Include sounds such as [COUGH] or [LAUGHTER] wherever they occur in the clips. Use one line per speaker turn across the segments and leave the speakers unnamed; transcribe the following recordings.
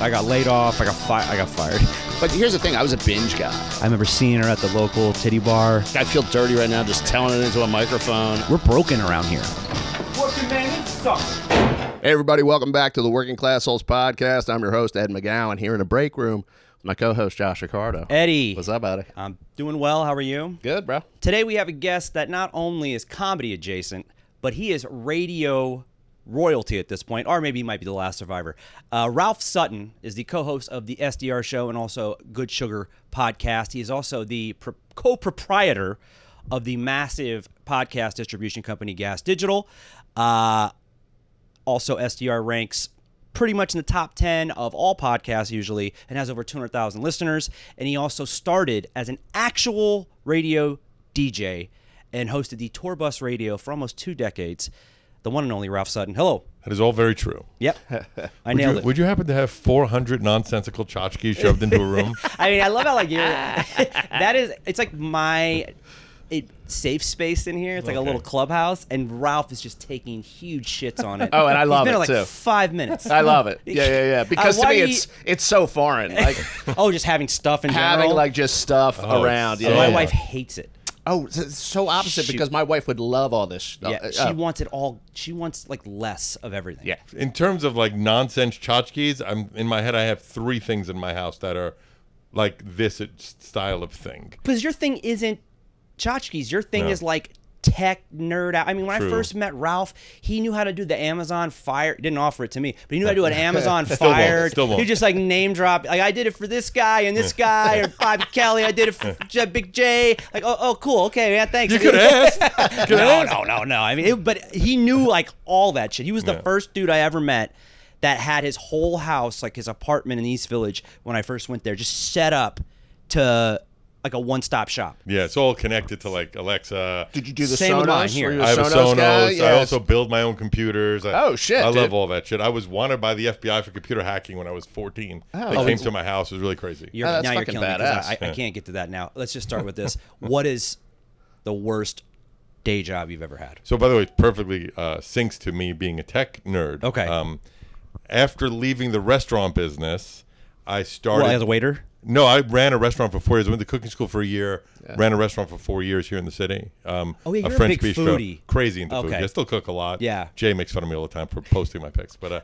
I got laid off. I got fi- I got fired. [LAUGHS]
But here's the thing: I was a binge guy.
I remember seeing her at the local titty bar.
I feel dirty right now just telling it into a microphone.
We're broken around here.
Hey, everybody, welcome back to the Working Class Holes Podcast. I'm your host, Ed McGowan, here in a break room with my co host, Josh Ricardo.
Eddie,
What's up, buddy?
I'm doing well. How are you?
Good, bro.
Today we have a guest that not only is comedy adjacent, but he is radio royalty at this point, or maybe he might be the last survivor. Uh, Ralph Sutton is the co-host of the SDR show and also Good Sugar podcast. He is also the pro- co-proprietor of the massive podcast distribution company Gas Digital. Uh, also, SDR ranks pretty much in the top 10 of all podcasts usually and has over 200,000 listeners. And he also started as an actual radio DJ and hosted the Tour Bus Radio for almost two decades. The one and only Ralph Sutton. Hello.
That is all very true.
Yep. [LAUGHS] I
Would
nailed
you,
it.
would you happen to have 400 nonsensical tchotchkes shoved into a room? [LAUGHS]
I mean, I love how like you're. [LAUGHS] that is, it's like my it, safe space in here. It's like a little clubhouse, and Ralph is just taking huge shits on it.
Oh, and I
He's
love
been
it,
like
too.
Five minutes.
I love it. Yeah, yeah, yeah. Because
Uh,
to me,
do you-
it's it's so foreign. Like
oh, just having stuff in general.
having
general.
like just stuff
Oh,
around. Yeah,
Uh,
so
my
yeah.
wife hates it.
Oh, it's- it's so opposite
She-
because my wife would love all this. stuff.
Yeah,
Uh,
she
oh.
wants it all. She wants like less of everything.
Yeah.
In terms of like nonsense tchotchkes, I'm in my head. I have three things in my house that are like this style of thing.
because your thing isn't tchotchkes. Your thing
No.
is like tech nerd out. I mean, when I first met Ralph, he knew how to do the Amazon Fire. Didn't offer it to me, but he knew how to do an [LAUGHS] Amazon
Still won't, still won't.
He just like name drop. Like I did it for this guy and this guy or [LAUGHS] Bob Kelly. I did it for J- Big Jay. Like oh, oh cool okay yeah thanks.
You could ask. [LAUGHS] Could
no,
ask.
no, no, no. I mean, it, but he knew like all that shit. He was the
Yeah.
first dude I ever met that had his whole house, like his apartment in East Village, when I first went there, just set up to like a one-stop shop.
Yeah, it's all connected to like Alexa.
Did you do the
Same with
Sonos?
mine here.
Were you a
I have a
Sonos,
Sonos.
guy?
I
Yes.
also build my own computers. I,
Oh, shit,
I
dude.
love all that shit. I was wanted by the FBI for computer hacking when I was 14.
Oh.
they
Oh,
came to my house. It was really crazy.
You're,
Oh, that's
now you're
fucking
killing me 'cause I. I, I can't get to that now. Let's just start with this. [LAUGHS] what is the worst day job you've ever had?
So, by the way, it perfectly uh, syncs to me being a tech nerd.
Okay.
Um, after leaving the restaurant business, I started.
Well, as a waiter.
No, I ran a restaurant for four years. I went to cooking school for a year. Ran a restaurant for four years here in the city. Um,
Oh, yeah, you're a
French
big
bistro.
foodie.
Crazy into food.
Okay.
I still cook a lot.
Yeah.
Jay makes fun of me all the time for posting my pics, but uh,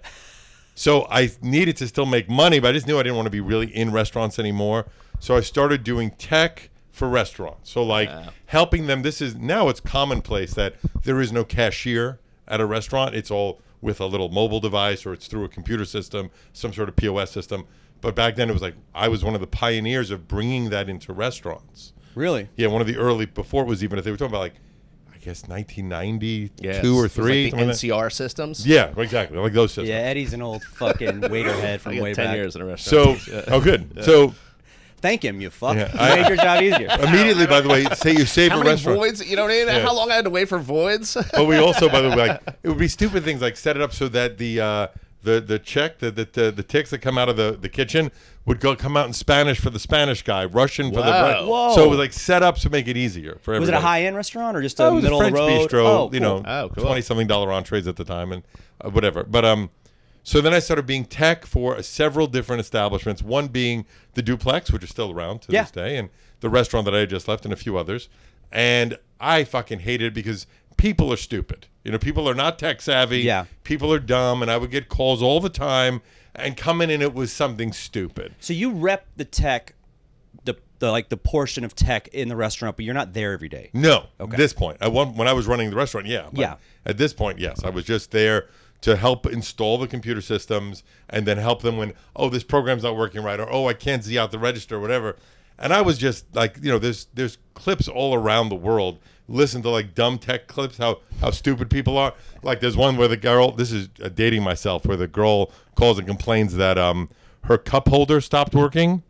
so I needed to still make money, but I just knew I didn't want to be really in restaurants anymore. So I started doing tech for restaurants. So like helping them. This is now it's commonplace that there is no cashier at a restaurant. It's all with a little mobile device or it's through a computer system, some sort of POS system. But back then it was like I was one of the pioneers of bringing that into restaurants.
Really?
Yeah, one of the early before it was even if they were talking about like I guess 1992
Yeah,
or
it's- it's
three.
Like
something
the
like that.
NCR systems.
Yeah, exactly. Like those systems.
Yeah, Eddie's an old fucking [LAUGHS] waiterhead from way
ten
back.
years in a restaurant.
So, [LAUGHS] oh, good. So
Thank him, you fuck.
Yeah,
you
I-
made your job easier. [LAUGHS]
immediately, by the way, say you save
How
a
many
restaurant.
voids? You know what I mean?
Yeah.
How long I had to wait for voids?
But we also, by the way, like it would be stupid things like set it up so that the uh, the the check the the the, the ticks that come out of the, the kitchen would go come out in Spanish for the Spanish guy, Russian for the.
Whoa.
so it was like set up to make it easier for
everyone.
Was
it a high-end restaurant or just a
Oh, it was a French
road?
bistro,
oh,
you
cool.
know,
Oh, cool.
twenty something dollar entrees at the time, and uh, whatever. But um, so then I started being tech for several different establishments. One being the Duplex, which is still around to
Yeah.
this day, and the restaurant that I had just left, and a few others. And I fucking hated it because people are stupid. You know, people are not tech savvy.
Yeah.
people are dumb, and I would get calls all the time. And coming in, and it was something stupid.
So you rep the tech, the, the like the portion of tech in the restaurant, but you're not there every day.
No,
Okay.
at this point, I want, when I was running the restaurant, yeah, but
Yeah.
At this point, yes, I was just there to help install the computer systems and then help them when oh this program's not working right or oh I can't see out the register or whatever. And I was just like you know there's there's clips all around the world. Listen to like dumb tech clips how how stupid people are. Like there's one where the girl this is uh, dating myself where the girl calls and complains that um her cup holder stopped working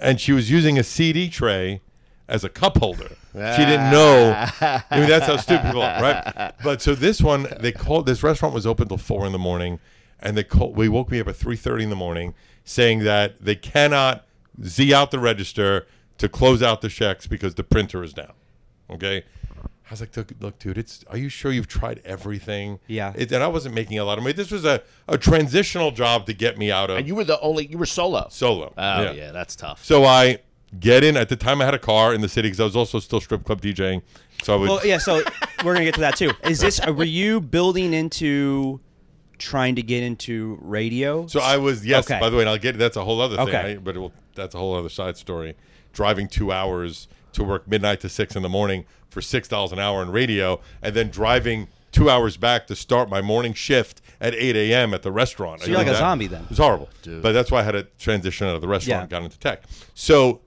and she was using a CD tray as a cup holder. She didn't know. I mean, that's how stupid people are, right? But so this one, they called. This restaurant was open till four in the morning, and they called. We woke me up at three thirty in the morning, saying that they cannot z out the register to close out the checks because the printer is down. Okay. I was like, look, look, dude, it's. Are you sure you've tried everything?
Yeah.
It, and I wasn't making a lot of money. This was a, a transitional job to get me out of
And you were the only. You were solo.
solo.
Oh yeah, that's tough.
So I get in. At the time, I had a car in the city because I was also still strip club DJing. So I would.
Well, yeah. So we're gonna get to that too. Is this? Were you building into trying to get into radio?
So I was yes.
Okay.
By the way, and I'll get that's a whole other thing.
Okay.
right? But it will, that's a whole other side story. Driving two hours to work midnight to six in the morning for six dollars an hour in radio, and then driving two hours back to start my morning shift at eight a.m. at the restaurant.
So you're like
did
a zombie then.
It was horrible. But that's why I had to transition out of the restaurant
Yeah.
and got into tech. So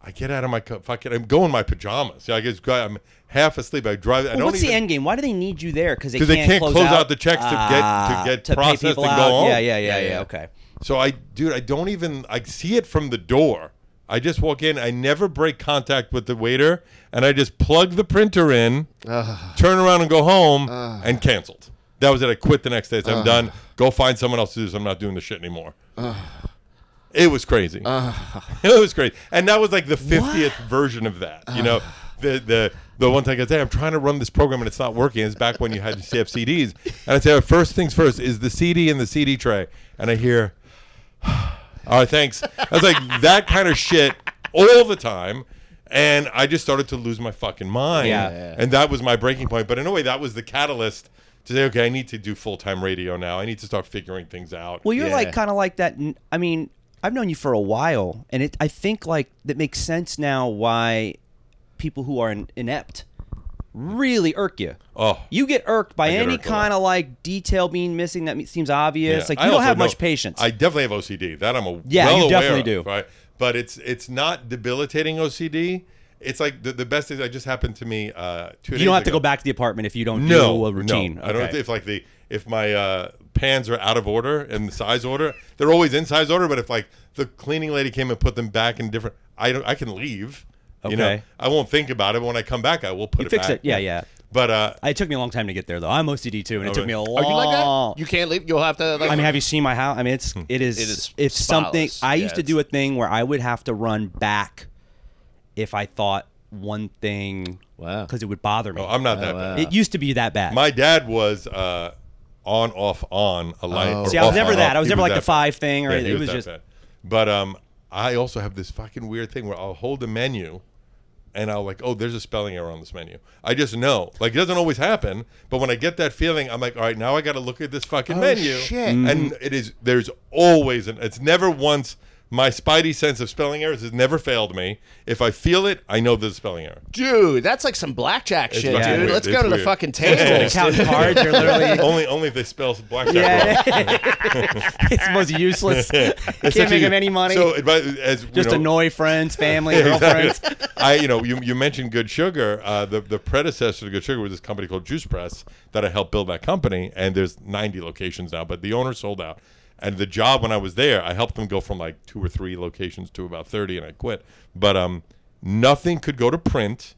I get out of my co- fucking. I'm going in my pajamas. Yeah, I guess I'm half asleep. I drive. I
Well,
don't
what's
even,
the end game? Why do they need you there? Because they,
'Cause they
can't
can't
close,
close
out,
out the checks to get- to
Ah,
get
to pay
processed
people
and
out.
go home.
Yeah, yeah, yeah,
Yeah,
yeah.
yeah.
Okay.
So I, dude, I don't even. I see it from the door. I just walk in. I never break contact with the waiter, and I just plug the printer in, turn around and go home, and canceled. That was it. I quit the next day. I said, I'm done. Go find someone else to do this. I'm not doing the shit anymore. It was crazy. [LAUGHS] it was crazy, and that was like the fiftieth version of that. You know, the the the one time I say I'm trying to run this program and it's not working. It's back when you had to have CDs, and I say first things first is the CD in the CD tray, and I hear, all right, thanks. I was like that kind of shit all the time. And I just started to lose my fucking mind.
Yeah. Yeah.
And that was my breaking point. But in a way, that was the catalyst to say, okay, I need to do full time radio now. I need to start figuring things out.
Well, you're
Yeah.
like kind of like that. I mean, I've known you for a while, and it. I think like that makes sense now why people who are in, inept really irk you.
Oh.
You get irked by
get
any
irked a lot.
kind of like detail being missing that me- seems obvious.
Yeah.
Like
I
you don't
also
have
know-
much patience.
I definitely have OCD. That I'm a
Yeah,
well
you
aware
definitely
of,
do.
Right, but it's it's not debilitating OCD. It's like the, the best thing that just happened to me uh, two days
you don't have to
ago.
go back to the apartment if you don't
No,
do a routine.
No. I don't
Okay.
if like the if my uh, pans are out of order in the size order, they're always in size order. But if like the cleaning lady came and put them back in different, I don't. I can leave. You know,
Okay.
I won't think about it. But when I come back, I will put
You
it
fix
back.
it. Yeah, yeah.
But uh,
It took me a long time to get there, though. I'm OCD too, and it
Oh,
took me a long.
Are you like that? You can't leave. You'll have to. Like,
I mean, have you seen my house? I mean, it's
Hmm.
it is
It is
if something.
spotless.
I
Yeah,
used to
it's-
do a thing where I would have to run back if I thought one thing
Wow.
because it would bother me.
oh, I'm not that
wow.
bad.
it used to be that bad.
My dad was uh, on, off, on a light.
Oh.
or
See, I was never
on,
that.
off.
I was
He
never like
that
the
bad.
five thing, or
Yeah,
it
he
was
that
just
bad. But um, I also have this fucking weird thing where I'll hold a menu, and I'll like, oh, there's a spelling error on this menu. I just know. Like it doesn't always happen, but when I get that feeling, I'm like, all right, now I got to look at this fucking
Oh,
menu.
shit.
And it is there's always an. It's never once. My spidey sense of spelling errors has never failed me. If I feel it, I know there's a spelling error.
dude, that's like some blackjack shit,
fucking
dude.
weird.
Let's
It's
go to the
weird.
fucking
They
tables.
count cards. You're literally [LAUGHS]
only only if they spell blackjack wrong.
yeah. [LAUGHS] it's the most useless.
It's [LAUGHS]
Can't make
actually-
him any money.
So, it- as you
just
know,
annoy friends, family, girlfriends.
I, you know, you, you mentioned Good Sugar. Uh, the the predecessor to Good Sugar was this company called Juice Press that I helped build that company, and there's 90 locations now, but the owner sold out. And the job when I was there, I helped them go from like two or three locations to about 30, and I quit. But um, nothing could go to print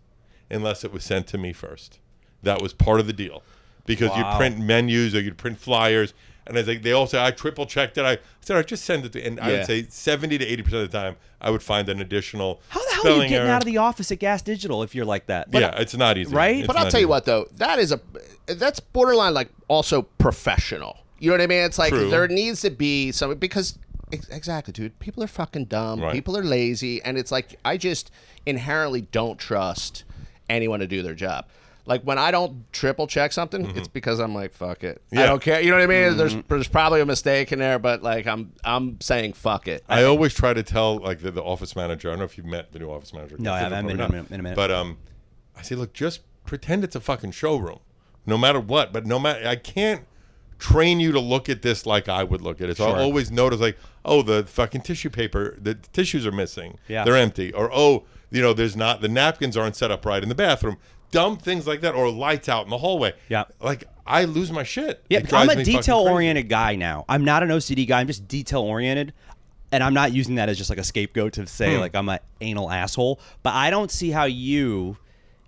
unless it was sent to me first. That was part of the deal, because
Wow.
you'd print menus or you'd print flyers. And I think they all say I triple checked it. I said I just send it to, and I would say seventy to eighty percent of the time I would find an additional.
How the hell are you getting
error.
out of the office at Gas Digital if you're like that? But-
yeah, it's not easy,
right?
It's
But I'll
not
tell you what, though, that is a that's borderline like also professional. You know what I mean? It's like
True.
there needs to be some because exactly, dude. People are fucking dumb.
Right.
People are lazy, and it's like I just inherently don't trust anyone to do their job. Like when I don't triple check something, it's because I'm like, fuck it. I don't care. You know what I mean? There's there's probably a mistake in there, but like I'm I'm saying fuck it.
I always try to tell like the, the office manager. I don't know if you've met the new office manager.
No, I haven't.
Probably
In a minute- in a minute.
But um, I say, look, just pretend it's a fucking showroom, no matter what. But no matter, I can't train you to look at this like I would look at it. So
Sure.
I'll always notice like, oh, the fucking tissue paper, the tissues are missing.
Yeah.
they're empty. Or oh, you know, there's not the napkins aren't set up right in the bathroom. Dumb things like that, or lights out in the hallway.
Yeah.
like I lose my shit.
Yeah, I'm a detail oriented guy now. I'm not an OCD guy. I'm just detail oriented. And I'm not using that as just like a scapegoat to say
Hmm.
like I'm an anal asshole. But I don't see how you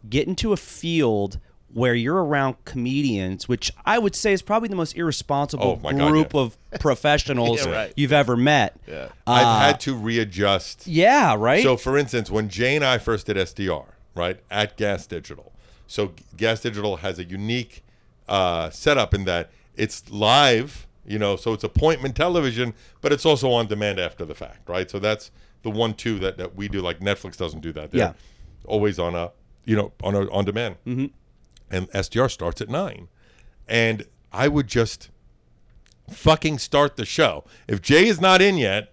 get into a field where you're around comedians, which I would say is probably the most irresponsible
Oh, my God,
group
yeah.
of [LAUGHS] professionals
Yeah, right.
you've ever met.
Yeah.
I've had to readjust.
Yeah, right?
So, for instance, when Jay and I first did SDR, right, at Gas Digital, So Gas Digital has a unique uh, setup in that it's live, you know, so it's appointment television, but it's also on demand after the fact, right? So that's the one two that, that we do. Like Netflix doesn't do that. They're
Yeah.
always on a you know on a, on demand. Mm-hmm. And SDR starts at nine, and I would just fucking start the show. If Jay is not in yet,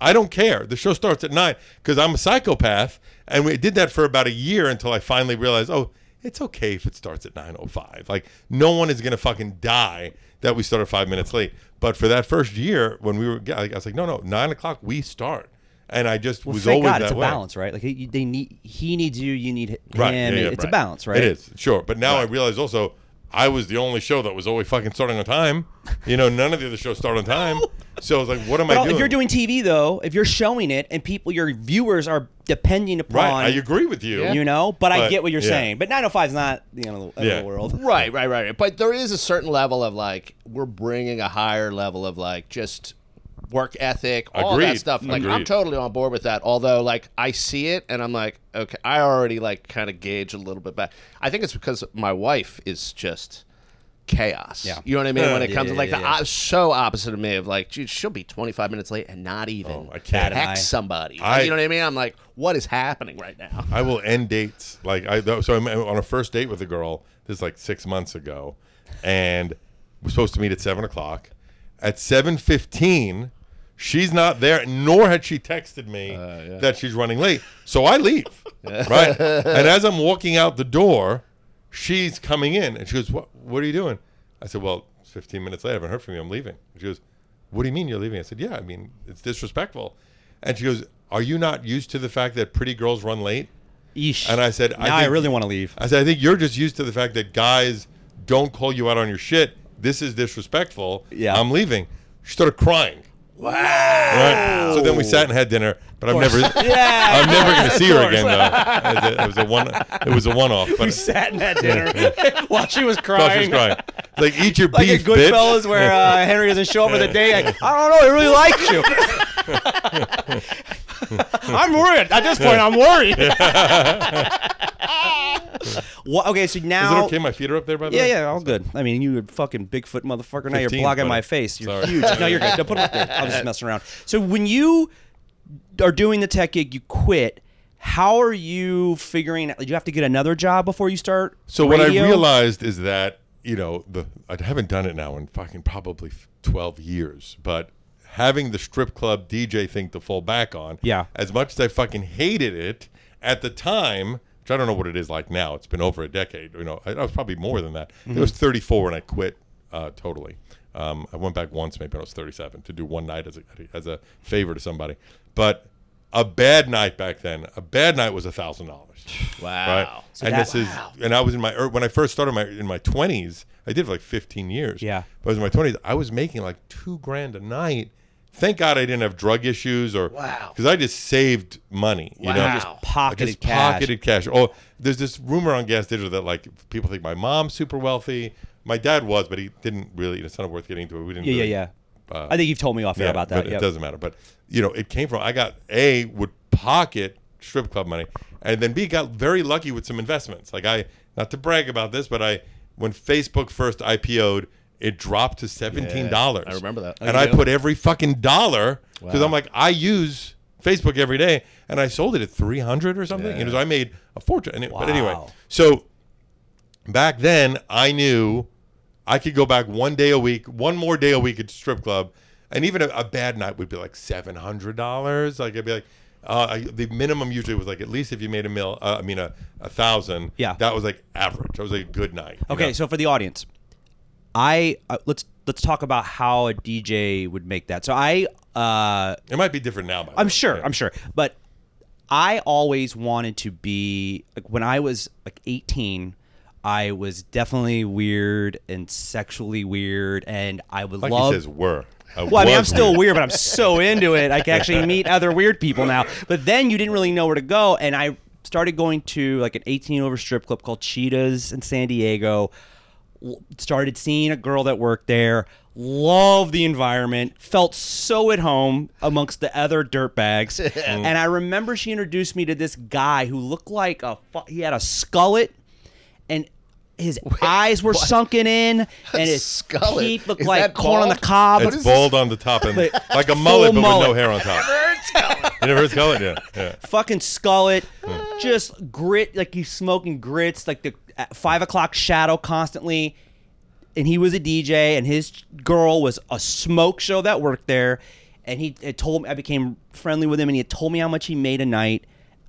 I don't care. The show starts at nine because I'm a psychopath, and we did that for about a year until I finally realized, oh, it's okay if it starts at nine oh five. Like no one is gonna fucking die that we started five minutes late. But for that first year, when we were, I was like, no, no, nine o'clock we start, and I just
Well,
was
thank
always
God,
that
it's a
way.
balance, right? Like he, they need, he needs you, you need him.
Right. yeah, yeah,
it's a balance, right?
It is, sure. But now I realize also I was the only show that was always fucking starting on time. You know, none of the other shows start on time. [LAUGHS] So I was like, what am
But
I doing?
if you're doing TV though, if you're showing it and people, your viewers are depending upon,
right, I agree with you.
you know. But, I get what you're
yeah.
saying. But 905 is not the end of the, end of the world.
Right, right, right. But there is a certain level of like we're bringing a higher level of like just work ethic, all that stuff. Like I'm totally on board with that. Although like I see it and I'm like, okay, I already like kind of gauge a little bit back. I think it's because my wife is just chaos.
Yeah.
You know what I mean? When it
Yeah,
comes
yeah,
to like
yeah,
the
yeah.
so opposite of me of like, dude, she'll be 25 minutes late and not even
Oh, I can't.
I-
somebody.
I-
you know what I mean? I'm like, what is happening right now?
I will end dates like I so I'm on a first date with a girl. This is like six months ago, and we're supposed to meet at seven o'clock. At seven fifteen, she's not there, nor had she texted me uh, that she's running late. So I leave, right? [LAUGHS] and as I'm walking out the door, she's coming in, and she goes, "What? What are you doing?" I said, "Well, it's 15 minutes late. I haven't heard from you. I'm leaving." She goes, "What do you mean you're leaving?" I said, "Yeah, I mean it's disrespectful." And she goes, "Are you not used to the fact that pretty girls run late?"
Yeesh.
And I said, I,
I, really want to leave.
I said, I think you're just used to the fact that guys don't call you out on your shit. This is disrespectful.
Yeah.
I'm leaving. She started crying. Wow. Right. So then we sat and had dinner, but I'm never, [LAUGHS]
Yeah,
I'm never going to see her again though. It was a one, it was a one-off. But
we sat and had dinner [LAUGHS] [LAUGHS] while she was crying.
she's crying. Like eat your
Like
beef,
in
bitch.
Goodfellas, where uh, Henry doesn't show up for the day. Like, I don't know, he really likes you. [LAUGHS] I'm worried. At this point, I'm worried. [LAUGHS] [LAUGHS] What- okay, so now.
Is
now.
it okay? My feet are up there, by the
Yeah,
way.
yeah, yeah, all good. I mean, you a fucking Bigfoot motherfucker. Now you're
15,
blocking
buddy.
my face. You're
Sorry.
huge. No, you're good. Don't put it up there. I'm just messing around. So when you are doing the tech gig, you quit. How are you figuring? Did you have to get another job before you start?
So what I realized is that you know the I haven't done it now in fucking probably twelve years, but having the strip club DJ thing to fall back on.
Yeah.
As much as I fucking hated it at the time, which I don't know what it is like now. It's been over a decade. You know, I, I was probably more than that.
Mm-hmm.
It was thirty four when I quit uh, totally. Um, I went back once, maybe when I was thirty seven, to do one night as a as a favor to somebody, but. A bad night back then. A bad night was a thousand dollars. Wow! Right.
Wow.
and
that-
this is, and I was in my er, when I first started my in my twenties. I did it for like fifteen years.
Yeah.
but I was in my twenties. I was making like two grand a night. Thank God I didn't have drug issues or
Wow.
because I just saved money. You know,
Wow.
just
Just
pocketed
just
cash.
pocketed cash. Oh, there's this rumor on Gas Digital that like people think my mom's super wealthy. My dad was, but he didn't really. It's not worth getting into. it. We didn't.
Yeah, yeah,
really-
yeah.
uh,
I think you've told me off air
yeah,
about that.
But
yep.
it doesn't matter. But you know, it came from I got a would pocket strip club money, and then B got very lucky with some investments. Like I, not to brag about this, but I when Facebook first IPO'd, it dropped to seventeen dollars.
I remember that.
and
Oh,
I put every fucking dollar because
Wow.
I'm like I use Facebook every day, and I sold it at three hundred or something. You know, so I made a fortune. And it- But anyway, so back then I knew I could go back one day a week, one more day a week at strip club, and even a, a bad night would be like seven hundred dollars. Like I'd be like, uh, I, the minimum usually was like at least if you made a mil, uh, I mean a, a thousand.
Yeah.
that was like average. That was like a good night.
Okay,
know?
so for the audience, I uh, let's let's talk about how a DJ would make that. So I uh
it might be different now. By
I'm
way.
sure,
Yeah.
I'm sure, but I always wanted to be like when I was like 18. I was definitely weird and sexually weird, and I would
Like
love.
he says, were. I
well, I mean, I'm still weird, but I'm so into it. I can actually meet [LAUGHS] other weird people now. But then you didn't really know where to go, and I started going to like an 18 over strip club called Cheetahs in San Diego. Started seeing a girl that worked there. Loved the environment. Felt so at home amongst the other dirtbags. [LAUGHS] and I remember she introduced me to this guy who looked like a fu- he had a skullet and his [LAUGHS] eyes were sunken in, and [LAUGHS] his
Skullet.
teeth looked
Is
like
that
corn on the
bald?
cob.
It's bald on the top and
Like,
like a
full
mullet, but with no hair on top. [LAUGHS] you never heard Scullet? Yeah. yeah.
fucking skullet, just grit like he's smoking grits, like the at five o'clock shadow constantly. And he was a DJ, and his girl was a smoke show that worked there. And he had told me I became friendly with him, and he had told me how much he made a night.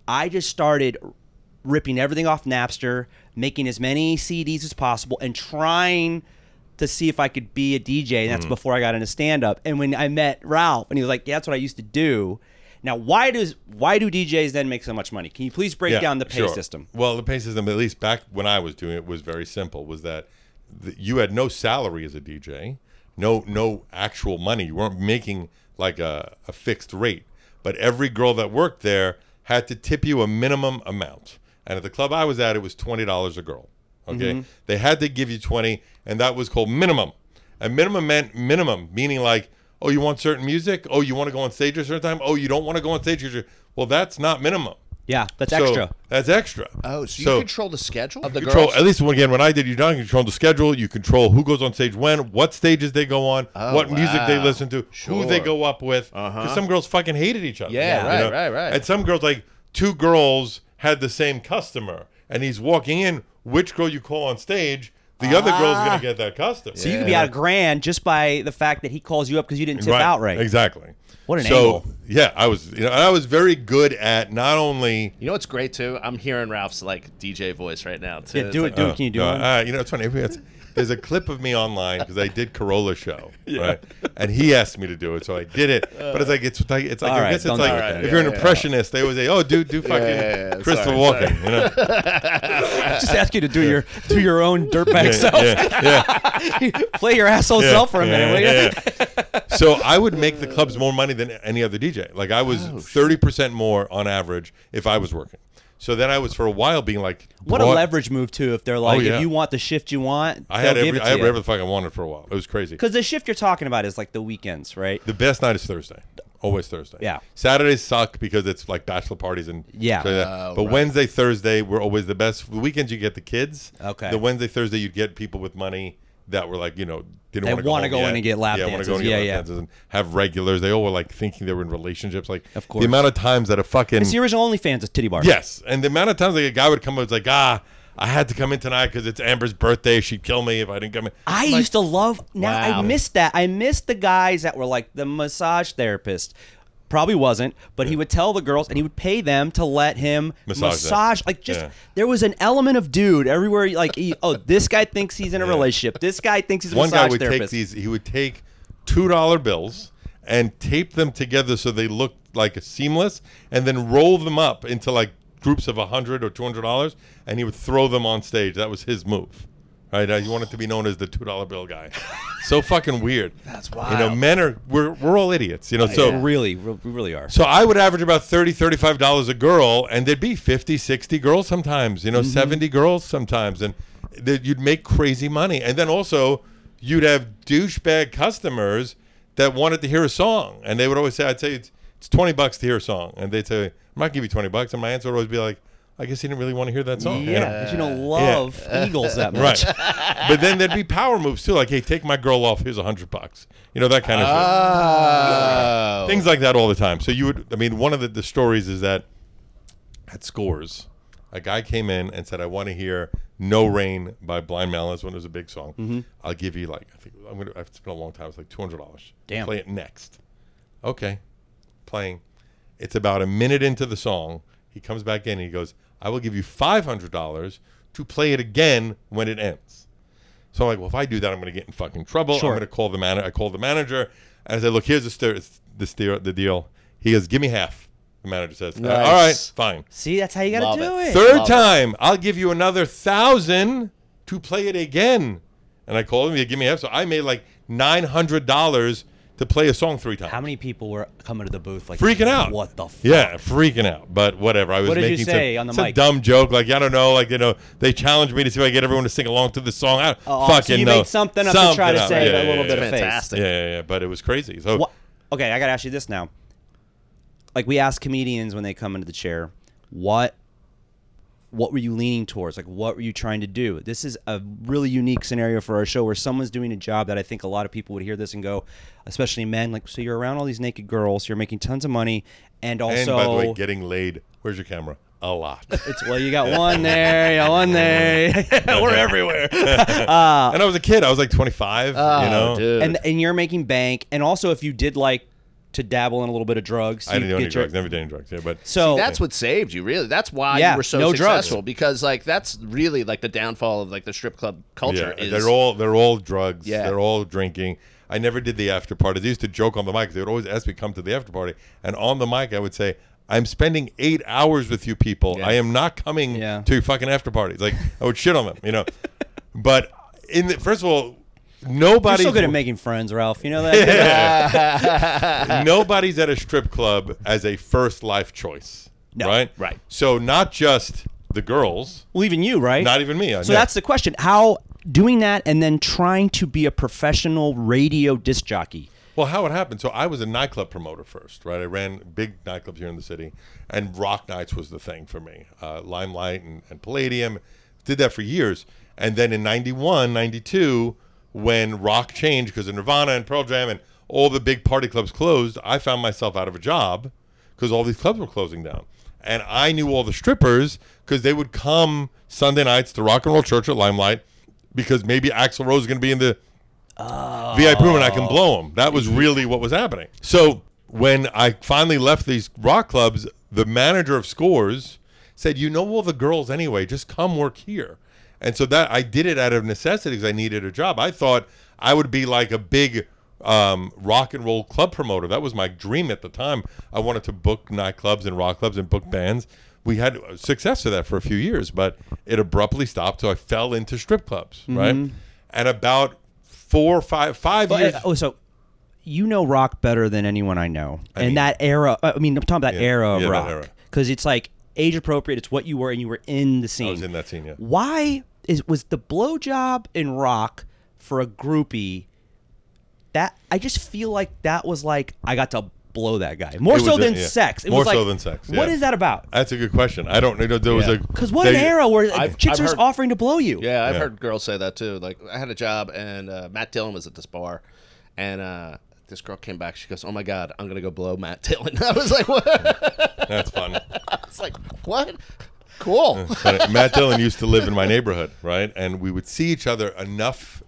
I just started ripping everything off Napster, making as many CDs as possible, and trying to see if I could be a DJ. And that's
Mm.
before I got into stand up. And when I met Ralph, and he was like, "Yeah, that's what I used to do." Now, why does why do DJs then make so much money? Can you please break
Yeah,
down the pay
sure.
system?
Well, the pay system, at least back when I was doing it, was very simple. Was that the, you had no salary as a DJ, no no actual money. You weren't making like a, a fixed rate, but every girl that worked there had to tip you a minimum amount. And at the club I was at, it was twenty dollars a girl. Okay,
Mm-hmm.
they had to give you twenty, and that was called minimum. And minimum meant minimum, meaning like, oh, you want certain music? Oh, you want to go on stage at a certain time? Oh, you don't want to go on stage you're-" Well, that's not minimum.
Yeah, that's
So,
extra.
That's extra.
Oh, so you control the schedule of the
control
girls?
at least again when I did you don't control the schedule, you control who goes on stage when, what stages they go on,
Oh,
what music they listen to, who they go up with. Because
Uh-huh.
some girls fucking hated each other.
Yeah,
you
right, right, right.
And some girls like two girls had the same customer and he's walking in, which girl you call on stage, the other girl's
Ah.
gonna get that customer.
So you could be out a grand just by the fact that he calls you up because you didn't tip
out
right.
Exactly.
What an
so,
angle.
Yeah, I was you know, I was very good at not only
You know what's great too? I'm hearing Ralph's like DJ voice right now too.
Yeah,
It's
do
like-
it. Do
Uh,
it. Can you do
no,
it?
Uh, you know, it's funny. It's- There's a clip of me online because I did Carolla show, [LAUGHS] right? And he asked me to do it, so I did it. Uh, but it's like it's like it's like
All
I
right,
guess it's
don't
like
do it
if you're an
Yeah, yeah,
impressionist, they always say, "Oh, dude, do fucking
yeah, yeah.
Christopher
Sorry,
Walken," you know? [LAUGHS]
Just ask you to do your do your own dirtbag
Yeah,
self.
yeah, yeah. [LAUGHS]
Play your asshole
Yeah,
self for a
yeah,
minute. will
yeah, yeah. so I would make the clubs more money than any other DJ. Like I was
Oh,
thirty percent more on average if I was working. So then I was for a while being like,
What a leverage move too. If they're oh, like,
Oh, yeah.
if you want the shift you want,
I had every
give it
I had whatever the fuck I wanted for a while. It was crazy.
Because the shift you're talking about is like the weekends, right?
The best night is Thursday. Always Thursday.
Yeah.
Saturdays suck because it's like bachelor parties and
Yeah.
so that-
Oh,
but
right.
Wednesday, Thursday were always the best. The weekends you get the kids.
Okay.
The Wednesday, Thursday you'd get people with money that were like you know didn't want to home
go in and get lap
yeah,
dances.
go and get
Yeah,
lap
yeah.
dances and have regulars. They all were like thinking they were in relationships. Like
Of course.
the amount of times that a fucking
It's the original OnlyFans of Titty Bar.
yes, and the amount of times like a guy would come up, it's like ah. I had to come in tonight because it's Amber's birthday. She'd kill me if I didn't come in.
I used to love. Now I
Wow.
missed that. I missed the guys that were like the massage therapist. Probably wasn't, but he would tell the girls and he would pay them to let him
Massage
massage. Like just
Yeah.
there was an element of dude everywhere. Like he, oh, this guy thinks he's in a relationship. This guy thinks he's a
one
massage
guy would
therapist.
take these he would take two dollar bills and tape them together so they looked like a seamless and then roll them up into like groups of a hundred or two hundred dollars and he would throw them on stage that was his move right uh, he wanted to be known as the two dollar bill guy. So fucking weird. [LAUGHS]
That's
you know men are we're, we're all idiots you know so
really, we really are.
so I would average about 30 35 dollars a girl and there'd be 50 60 girls sometimes you know
Mm-hmm.
70 girls sometimes and that you'd make crazy money. And then also you'd have douchebag customers that wanted to hear a song and they would always say I'd say it's, it's 20 bucks to hear a song and they'd say I might give you 20 bucks and my answer would always be like I guess he didn't really want to hear that song you know?
Yeah, 'cause you don't love Eagles that much.
Right, [LAUGHS] but then there'd be power moves too, like, "Hey, take my girl off. Here's a hundred bucks." You know that kind of shit
Oh.
things like that all the time. So you would, I mean, one of the, the stories is that at Scores, a guy came in and said, "I want to hear No Rain by Blind Melon." That's when it was a big song.
Mm-hmm.
I'll give you like, I think I'm gonna. It's been a long time. It's like two hundred dollars.
Damn.
Play it next. Okay, playing. It's about a minute into the song. He comes back in and he goes, "I will give you five hundred dollars to play it again when it ends." So I'm like, well, if I do that, I'm going to get in fucking trouble.
Sure.
I'm going to call the manager. I call the manager and I said, look, here's the, st- the, steer- the deal. He goes, give me half. The manager says, "Uh,
Nice.
all right, fine.
See, that's how you got to do
it.
it.
Third
Love it.
time, I'll give you another thousand to play it again. And I called him. He give me half. So I made like nine hundred dollars to play a song three times.
How many people were coming to the booth like
freaking out?
What the? Fuck?
Yeah, freaking out. But whatever. I was
What did you
making
say
some,
on the
some
mic?
dumb joke. Like I don't know. Like you know, they challenged me to see if I get everyone to sing along to the song. I
Oh, so you
know.
made something up to try to
up.
save
Yeah,
a little
yeah,
bit
yeah.
of face.
Fantastic.
Yeah, yeah, yeah. But it was crazy. So
What? Okay, I gotta ask you this now. Like we ask comedians when they come into the chair, what what were you leaning towards? Like, what were you trying to do? This is a really unique scenario for our show where someone's doing a job that I think a lot of people would hear this and go, especially men, like, so you're around all these naked girls, you're making tons of money, and also.
and by the way, getting laid. Where's your camera? A lot.
it's well, you got one there, you got one there. [LAUGHS] [LAUGHS] We're everywhere. [LAUGHS]
Uh, and I was a kid. I was like 25.
Oh,
you know,
dude.
and and you're making bank, and also if you did like to dabble in a little bit of drugs,
I didn't do any
get your-
drugs. Never did any drugs. Yeah, but
So
that's what saved you, really. That's why
Yeah,
you were so
no drugs.
successful because, like, that's really like the downfall of like the strip club culture.
yeah,
is
they're all they're all drugs.
Yeah.
They're all drinking. I never did the after parties. I used to joke on the mic. They would always ask me to come to the after party, and on the mic I would say, "I'm spending eight hours with you people.
Yeah.
I am not coming
Yeah.
to your fucking after parties." Like I would shit on them, you know. [LAUGHS] but in the first of all,
you're
nobody
so good at making friends, Ralph. You know that. [LAUGHS]
nobody's at a strip club as a first life choice,
No.
right?
Right.
So not just the girls,
well, even you, right?
not even me. I
So
know.
that's the question: How doing that and then trying to be a professional radio disc jockey?
Well, how it happened? So I was a nightclub promoter first, right? I ran big nightclubs here in the city, and rock nights was the thing for me. Uh, Limelight and, and Palladium, did that for years, and then in '91, '92, when rock changed because of Nirvana and Pearl Jam and all the big party clubs closed, I found myself out of a job because all these clubs were closing down, and I knew all the strippers because they would come Sunday nights to Rock and Roll Church at Limelight because maybe Axl Rose is going to be in the VIP room and I can oh. blow them. That was really what was happening. So when I finally left these rock clubs, the manager of Scores said, "You know all the girls anyway. Just come work here." And so that I did it out of necessity because I needed a job. I thought I would be like a big um, rock and roll club promoter. That was my dream at the time. I wanted to book nightclubs and rock clubs and book bands. We had success with that for a few years, but it abruptly stopped. So I fell into strip clubs, right? And about four, five, five
But,
years.
uh, oh, so you know rock better than anyone I know,
I
and
mean-
that era. uh, I mean, I'm talking about
Yeah,
era of
yeah,
rock because it's like age appropriate. It's what you were, and you were in the scene.
I was in that scene, yeah.
Why is was the blowjob in rock for a groupie? That I just feel like that was like I got to blow that guy more so
a-
than
yeah.
sex. It
More
was like,
so than sex,
What
yeah.
is that about?
That's a good question. I don't know. There was
Yeah.
a
Because what
they-
an era where
I've-
chicks
I've
are just
heard-
offering to blow you.
Yeah, I've
Yeah.
heard girls say that too. Like I had a job and uh, Matt Dillon was at this bar, and uh, this girl came back. She goes, "Oh my god, I'm gonna go blow Matt Dillon." [LAUGHS] I was like, "What?"
That's fun. [LAUGHS]
I was like, "What?" Cool.
Matt Dillon used to live in my neighborhood, right? And we would see each other enough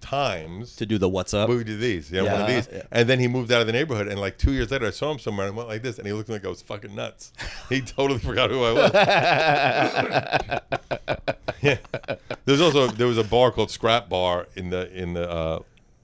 times.
To do the what's up.
we would do these, yeah, one of these,
yeah.
and then he moved out of the neighborhood. And like two years later, I saw him somewhere and I went like this, and he looked like I was fucking nuts. He [LAUGHS] totally forgot who I was. [LAUGHS] yeah. There's also there was a bar called Scrap Bar in the in the uh,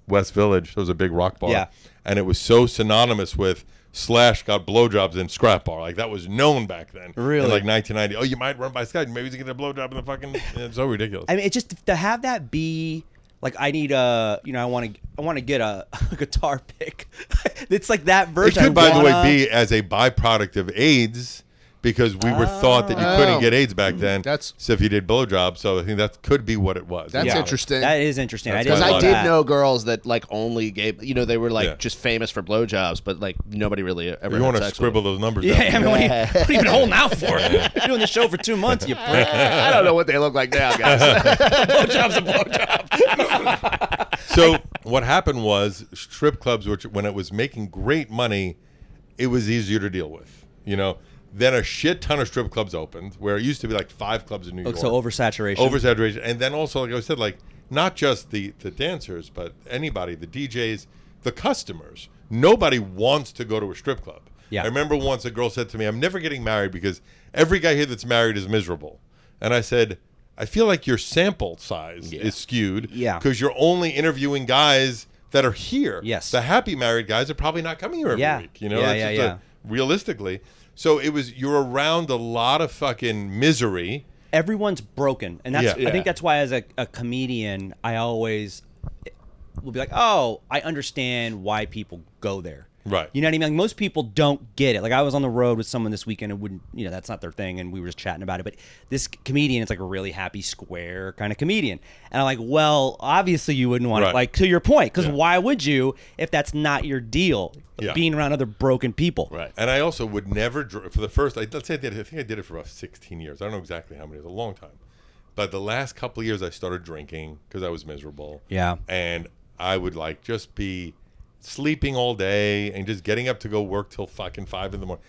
West Village. It was a big rock bar,
Yeah.
and it was so synonymous with Slash got blowjobs in Scrap Bar. Like that was known back then.
Really?
In like 1990. Oh, you might run by Scott. Maybe he's gonna get a blowjob in the fucking. It's so ridiculous.
I mean, it's just to have that be like I need a you know I want to I want to get a, [LAUGHS] a guitar pick. [LAUGHS] it's like that version.
It could,
I
by the way, be as a byproduct of AIDS because we were thought that you couldn't
Oh.
get AIDS back then. Mm-hmm.
That's-
so if you did blowjobs. So I think that could be what it was.
That's
Yeah.
interesting.
That is interesting.
That's
I didn't
Because
why
know
I did
that.
know girls that like only gave, you know, they were like
Yeah.
just famous for blowjobs, but like nobody really ever.
You want to
sex
scribble
with
those numbers
Yeah, [LAUGHS] I
down.
mean, what, are you, what are you even holding out for? [LAUGHS] You're doing the show for two months, you prick.
them. [LAUGHS] I don't know what they look like now, guys.
blowjob's a blowjob.
so what happened was strip clubs, which when it was making great money, it was easier to deal with. You know, then a shit ton of strip clubs opened, where it used to be like five clubs in New oh, York.
so oversaturation.
oversaturation, and then also, like I said, like not just the the dancers, but anybody, the DJs, the customers. Nobody wants to go to a strip club.
Yeah.
I remember once a girl said to me, "I'm never getting married because every guy here that's married is miserable," and I said. I feel like your sample size is skewed.
Yeah.
Because you're only interviewing guys that are here.
Yes.
The happy married guys are probably not coming here every
Yeah.
week. You know,
Yeah,
That's
yeah,
just a-
yeah.
realistically. So it was you're around a lot of fucking misery.
Everyone's broken, and that's.
Yeah.
I think that's why, as a, a comedian, I always will be like, "Oh, I understand why people go there."
Right.
You know what I mean? Like most people don't get it. Like I was on the road with someone this weekend and wouldn't, you know, that's not their thing, and we were just chatting about it. But this comedian is like a really happy, square kind of comedian, and I'm like, well, obviously you wouldn't want
Right.
it. Like to your point, because
Yeah.
why would you if that's not your deal?
Yeah.
Being around other broken people.
Right.
And I also would never for the first. I, let's say I did. I think I did it for about 16 years. I don't know exactly how many. It was a long time. But the last couple of years, I started drinking because I was miserable.
Yeah.
And I would like just be sleeping all day and just getting up to go work till fucking five in the morning.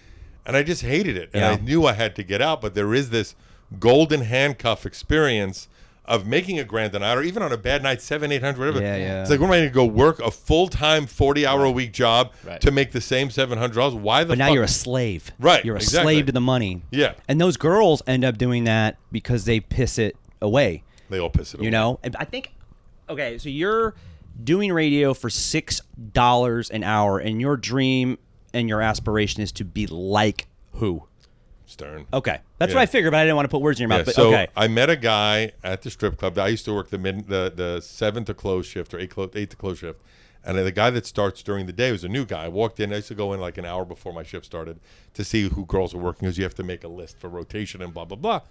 And I just hated it. And
Yeah.
I knew I had to get out. But there is this golden handcuff experience of making a grand night or even on a bad night, seven, eight hundred, whatever.
Yeah, yeah.
It's like, what am I going to go work a full time, 40 hour a week job
Right.
to make the same $700? Why the
But now
fuck?
you're a slave.
Right,
You're a
exactly.
slave to the money.
Yeah.
And those girls end up doing that because they piss it away.
They all piss it away.
You know? And I think okay, so you're doing radio for six dollars an hour and your dream and your aspiration is to be like who?
Stern.
Okay. That's
Yeah.
what I figured, but I didn't want to put words in your
Yeah,
mouth. But
so
okay.
I met a guy at the strip club. I used to work the mid, the the seven to close shift or eight clo- eight to close shift, and the guy that starts during the day was a new guy. I walked in. I used to go in like an hour before my shift started to see who girls are working because you have to make a list for rotation and blah blah blah.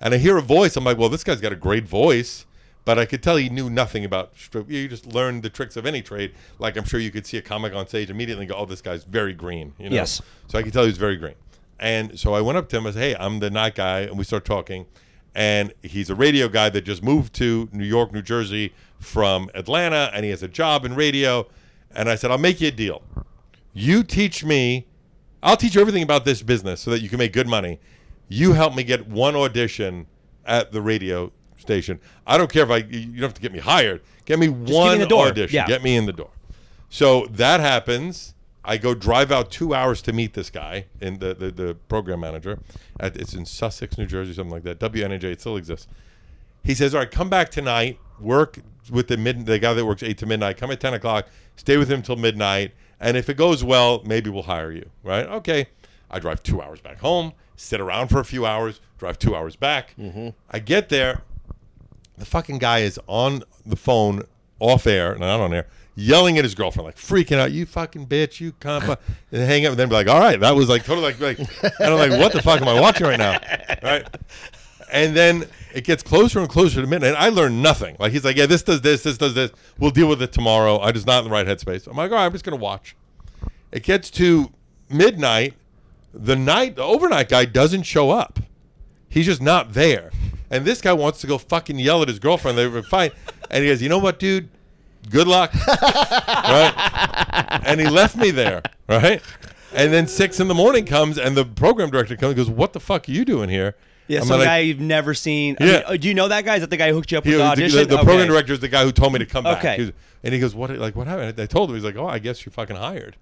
And I hear a voice. I'm like, well, this guy's got a great voice. But I could tell he knew nothing about strip. You just learn the tricks of any trade. Like I'm sure you could see a comic on stage immediately and go, "Oh, this guy's very green." You know?
Yes.
So I could tell he was very green. And so I went up to him. I said, "Hey, I'm the night guy," and we start talking. And he's a radio guy that just moved to New York, New Jersey from Atlanta, and he has a job in radio. And I said, "I'll make you a deal. You teach me. I'll teach you everything about this business so that you can make good money. You help me get one audition at the radio station. I don't care if I. You don't have to get me hired. Get me
me in
one
the door.
audition.
Yeah.
Get me in the door." So that happens. I go drive out two hours to meet this guy in the, the, the program manager. At, it's in Sussex, New Jersey, something like that. WNJ, it still exists. He says, "All right, come back tonight. Work with the mid the guy that works eight to midnight. Come at ten o'clock. Stay with him till midnight. And if it goes well, maybe we'll hire you. Right? Okay. I drive two hours back home. Sit around for a few hours. Drive two hours back. Mm-hmm. I get there. The fucking guy is on the phone, off air, not on air, yelling at his girlfriend, like freaking out. You fucking bitch, you cunt. and [LAUGHS] hang up, and then be like, all right, that was like totally like, like and I'm like, what the fuck am I watching right now? Right. And then it gets closer and closer to midnight. I learn nothing. Like he's like, yeah, this does this, this does this. We'll deal with it tomorrow. I just not in the right headspace. I'm like, all right, I'm just gonna watch. It gets to midnight. The night, the overnight guy doesn't show up. He's just not there. And this guy wants to go fucking yell at his girlfriend. They were fine. And he goes, you know what, dude? Good luck. [LAUGHS] right? And he left me there. Right? And then six in the morning comes and the program director comes and goes, What the fuck are you doing here?
Yeah,
I'm
some
like,
guy you've never seen. I
Yeah.
mean, uh, do you know that guy? Is that the guy who hooked you up with the
the,
audition?
the, the
Okay.
program director is the guy who told me to come back.
Okay.
He was- and he goes, "What? Like, what happened?" I told him. He's like, "Oh, I guess you're fucking hired."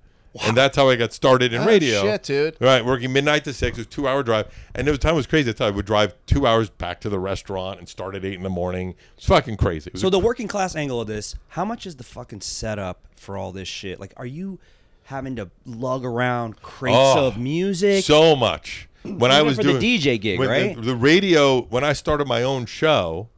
And that's how I got started in
Oh,
radio.
shit, dude.
Right, working midnight to six. It was a two hour drive, and there was time was crazy. I would drive two hours back to the restaurant and start at eight in the morning. It's fucking crazy. It was
So the working class angle of this, how much is the fucking setup for all this shit? Like, are you having to lug around crates
Oh,
of music?
so much. When I was
for the
doing
DJ gig,
when the-
right?
The, radio. When I started my own show,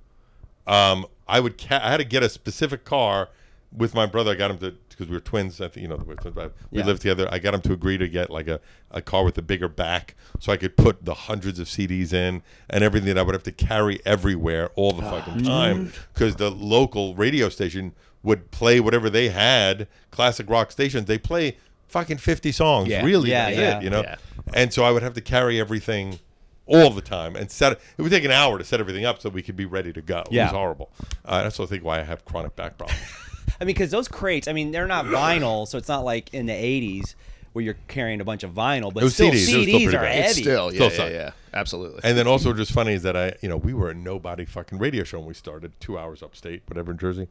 um, I would ca- I had to get a specific car with my brother. I got him to because we were twins. I think you know we, were twins, but we
Yeah.
lived together. I got him to agree to get like a, a car with a bigger back, so I could put the hundreds of CDs in and everything that I would have to carry everywhere all the fucking time because the local radio station would play whatever they had. Classic rock stations they play fucking fifty songs.
Yeah.
Really,
Yeah, yeah.
it. You know, and so I would have to carry everything all the time and set it. It would take an hour to set everything up so we could be ready to go. It
Yeah.
was horrible. Uh, that's also I think why I have chronic back problems. [LAUGHS]
I mean, because those crates, I mean, they're not vinyl, so it's not like in the '80s where you're carrying a bunch of vinyl, but
It
still,
CDs. It was still pretty
are
bad.
heavy.
It's still, yeah,
Still
yeah,
suck.
yeah, absolutely.
and then also just funny is that I, you know, we were a nobody fucking radio show when we started, two hours upstate, whatever in Jersey,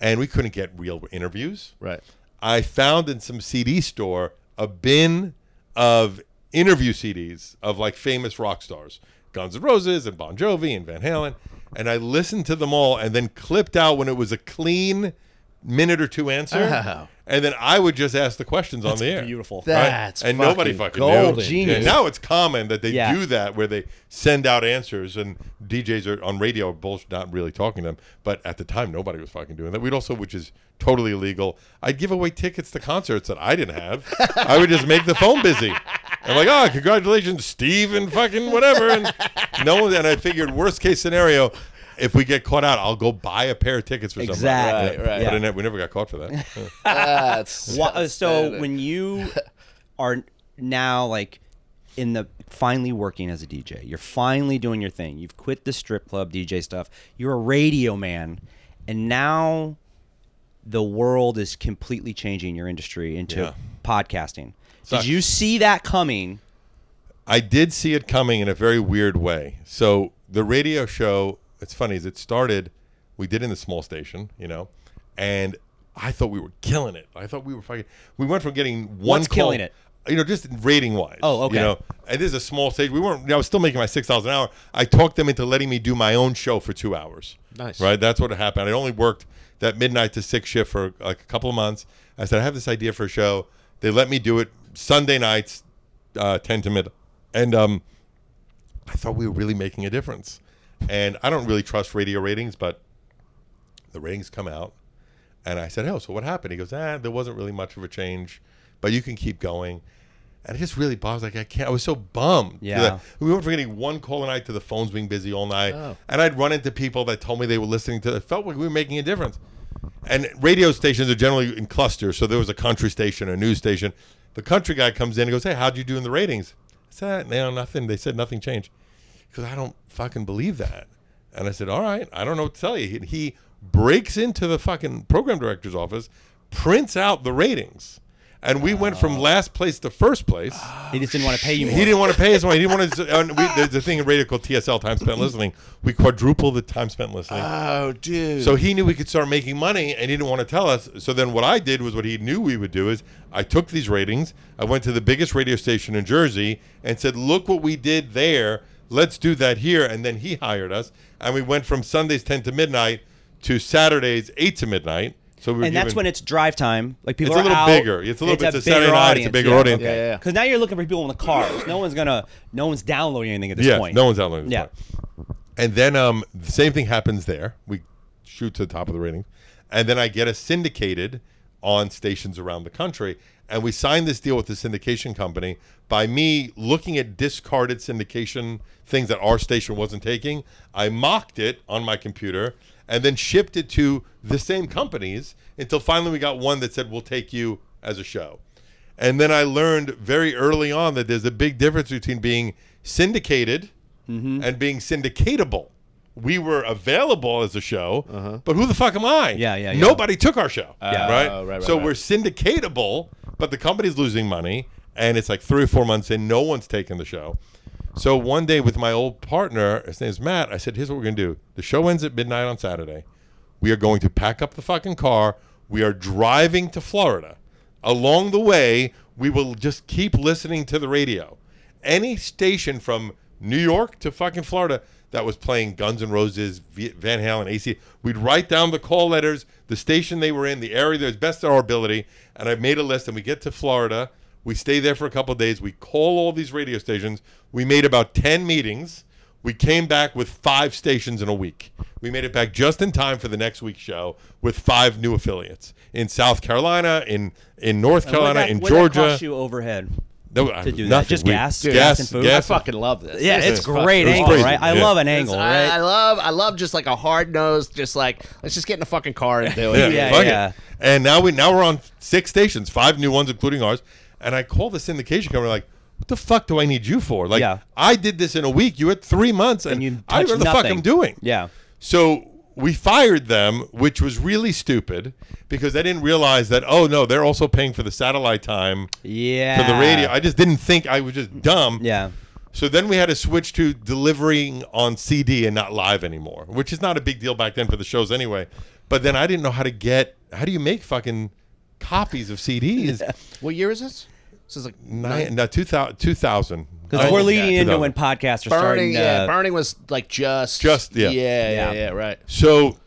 and we couldn't get real interviews.
right.
I found in some CD store a bin of interview CDs of like famous rock stars, Guns N' Roses and Bon Jovi and Van Halen, and I listened to them all and then clipped out when it was a clean minute or two answer,
Oh.
and then I would just ask the questions on the air.
Beautiful.
right?
That's
and nobody
fucking
fucking
golden,
knew.
Genius.
And now it's common that they
Yeah.
do that where they send out answers and DJs are on radio are bullshit, not really talking to them. But at the time, nobody was fucking doing that. We'd also, which is totally illegal. I'd give away tickets to concerts that I didn't have. I would just make the phone busy. I'm like, oh, congratulations, Steve, and fucking whatever. And no one. And I figured, worst case scenario. If we get caught out, I'll go buy a pair of tickets for somebody.
Exactly.
Right, right.
But I ne- we never got caught for that. [LAUGHS] Yeah.
That's
Wha- uh, so when you [LAUGHS] are now like in the finally working as a DJ, you're finally doing your thing. You've quit the strip club DJ stuff. You're a radio man, and now the world is completely changing your industry into
Yeah.
podcasting.
Sucks.
Did you see that coming?
I did see it coming in a very weird way. So the radio show, it's funny, is it started, we did in the small station, you know, and I thought we were killing it. I thought we were fucking. We went from getting one
What's
call-
killing it?
You know, just rating wise.
Oh, okay.
You know, and this is a small stage. We weren't. I was still making my six dollars an hour. I talked them into letting me do my own show for two hours.
Nice.
Right. That's what happened. I only worked that midnight to six shift for like a couple of months. I said I have this idea for a show. They let me do it Sunday nights, uh, ten to mid, and um, I thought we were really making a difference. And I don't really trust radio ratings, but the ratings come out. And I said, Oh, so what happened? He goes, Ah, there wasn't really much of a change, but you can keep going. And it just really bothers. Like I can't. I was so bummed.
Yeah.
we went from getting one call a night to the phones being busy all night,
Oh.
and I'd run into people that told me they were listening to. It felt like we were making a difference. And radio stations are generally in clusters. So there was a country station, a news station. The country guy comes in and goes, "Hey, how'd you do in the ratings?" I said, "No, nothing." They said nothing changed. Because I don't fucking believe that. And I said, "All right, I don't know what to tell you." He, he breaks into the fucking program director's office, prints out the ratings, and we went from last place to first place.
He just didn't want to pay you more.
He didn't want to pay us [LAUGHS] money. He didn't want to. And we, there's a thing in radio called TSL, time spent listening. We quadruple the time spent listening.
Oh, dude.
So he knew we could start making money, and he didn't want to tell us. So then, what I did was what he knew we would do is I took these ratings, I went to the biggest radio station in Jersey, and said, "Look what we did there. Let's do that here." And then he hired us, and we went from Sundays ten to midnight to Saturdays eight to midnight. So we were
and that's
given-
when it's drive time. Like people
It's a
are
little
out.
bigger. It's a little bit- it's a Saturday
bigger
night, it's a bigger audience.
Yeah, yeah.
Because now you're looking for people in the cars. No one's gonna. No one's downloading anything at this
yeah,
point.
no one's downloading. this
Yeah.
And then um, the same thing happens there. We shoot to the top of the ratings, and then I get us syndicated on stations around the country. And we signed this deal with the syndication company by me looking at discarded syndication things that our station wasn't taking. I mocked it on my computer and then shipped it to the same companies until finally we got one that said, We'll take you as a show. And then I learned very early on that there's a big difference between being syndicated
Mm-hmm.
and being syndicatable. We were available as a show, but who the fuck am I?
Uh-huh. Yeah, yeah, yeah.
Nobody took our show.
Yeah.
Right?
Oh, right, right,
so
right.
we're syndicatable, but the company's losing money, and it's like three or four months in, no one's taking the show. So one day with my old partner, his name's Matt, I said, here's what we're going to do. The show ends at midnight on Saturday. We are going to pack up the fucking car. We are driving to Florida. Along the way, we will just keep listening to the radio. Any station from New York to fucking Florida that was playing Guns N' Roses, Van Halen, AC, we'd write down the call letters, the station they were in, the area was best of our ability, and I made a list. And we get to Florida, we stay there for a couple of days. We call all these radio stations. We made about ten meetings. We came back with five stations in a week. We made it back just in time for the next week's show with five new affiliates in South Carolina, in in North Carolina,
that-
in
what that
Georgia.
cost you overhead.
No,
to do that? Just
We-
gas?
Dude,
gas
gas,
and food?
gas.
I fucking love this.
Yeah,
This
it's great
it
angle,
crazy.
right? I
Yeah.
love an
It's-
angle,
I, I love, I love just like a hard nosed, just like let's just get in the fucking car and do it.
Yeah,
fuck
yeah.
it. And now we now we're on six stations, five new ones, including ours. And I call the syndication company like, "What the fuck do I need you for? Like,
Yeah.
I did this in a week. You had three months, and,
And you
I don't know
touched
what the fuck. I'm doing."
Yeah.
So we fired them, which was really stupid because I didn't realize that. Oh no, they're also paying for the satellite time
Yeah.
for the radio. I just didn't think I was just dumb.
Yeah.
So then we had to switch to delivering on CD and not live anymore, which is not a big deal back then for the shows anyway. But then I didn't know how to get. How do you make fucking copies of CDs? [LAUGHS]
What year is this? This is like
Nine, no, 2000. 2000.
Because we're leading into when podcasts are
Burning.
starting.
Yeah,
to,
Burning was like just,
Just- yeah.
yeah, yeah,
Yeah.
yeah, right.
So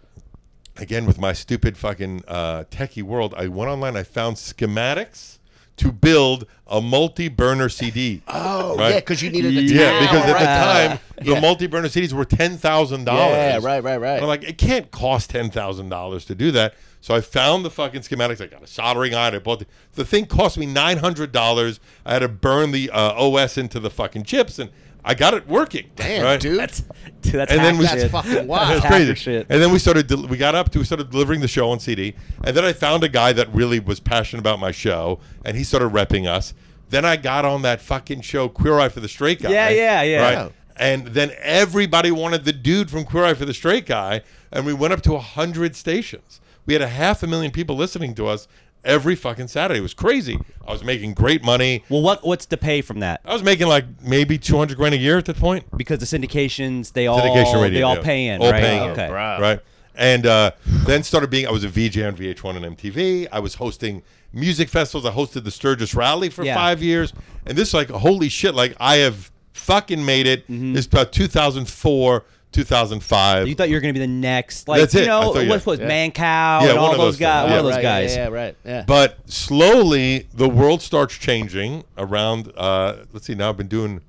again with my stupid fucking uh, techie world, I went online. I found schematics to build a multi-burner CD.
Oh,
Right.
yeah, because you needed a
Yeah, because at
right.
the time the
Yeah.
multi-burner CDs were ten thousand dollars.
Yeah, right, right, right.
I'm like, it can't cost ten thousand dollars to do that. So I found the fucking schematics. I got a soldering iron. I bought the, the thing. Cost me nine hundred dollars. I had to burn the uh, OS into the fucking chips, and I got it working.
Damn,
right?
dude.
That's dude, that's
And then
hacker
we-
That's
shit.
fucking wild.
That's
crazy.
shit.
And then we started. Del- we got up to. We started delivering the show on CD, and then I found a guy that really was passionate about my show, and he started repping us. Then I got on that fucking show, Queer Eye for the Straight Guy.
Yeah, yeah, yeah.
Right. Oh. And then everybody wanted the dude from Queer Eye for the Straight Guy, and we went up to hundred stations. We had a half a million people listening to us every fucking Saturday. It was crazy. I was making great money.
Well, what what's the pay from that?
I was making like maybe two hundred grand a year at that point.
Because the syndications, they all
Syndication radio,
they all
yeah.
pay in,
All
right?
paying in.
okay.
Bro.
right? And uh, then started being. I was a VJ on VH1 and MTV. I was hosting music festivals. I hosted the Sturgis Rally for
Yeah.
five years, and this like holy shit! Like I have fucking made it.
Mm-hmm.
It's about 2004, 2005.
You thought you were gonna be the next, like
That's
you
it. I
know,
thought, yeah.
what was
Yeah.
Mancow
Yeah,
and
one
all
of
those
those
guys,
things.
one of
Yeah,
those
right,
guys.
Yeah, yeah, right. Yeah.
But slowly, the world starts changing around. Uh, let's see. Now I've been doing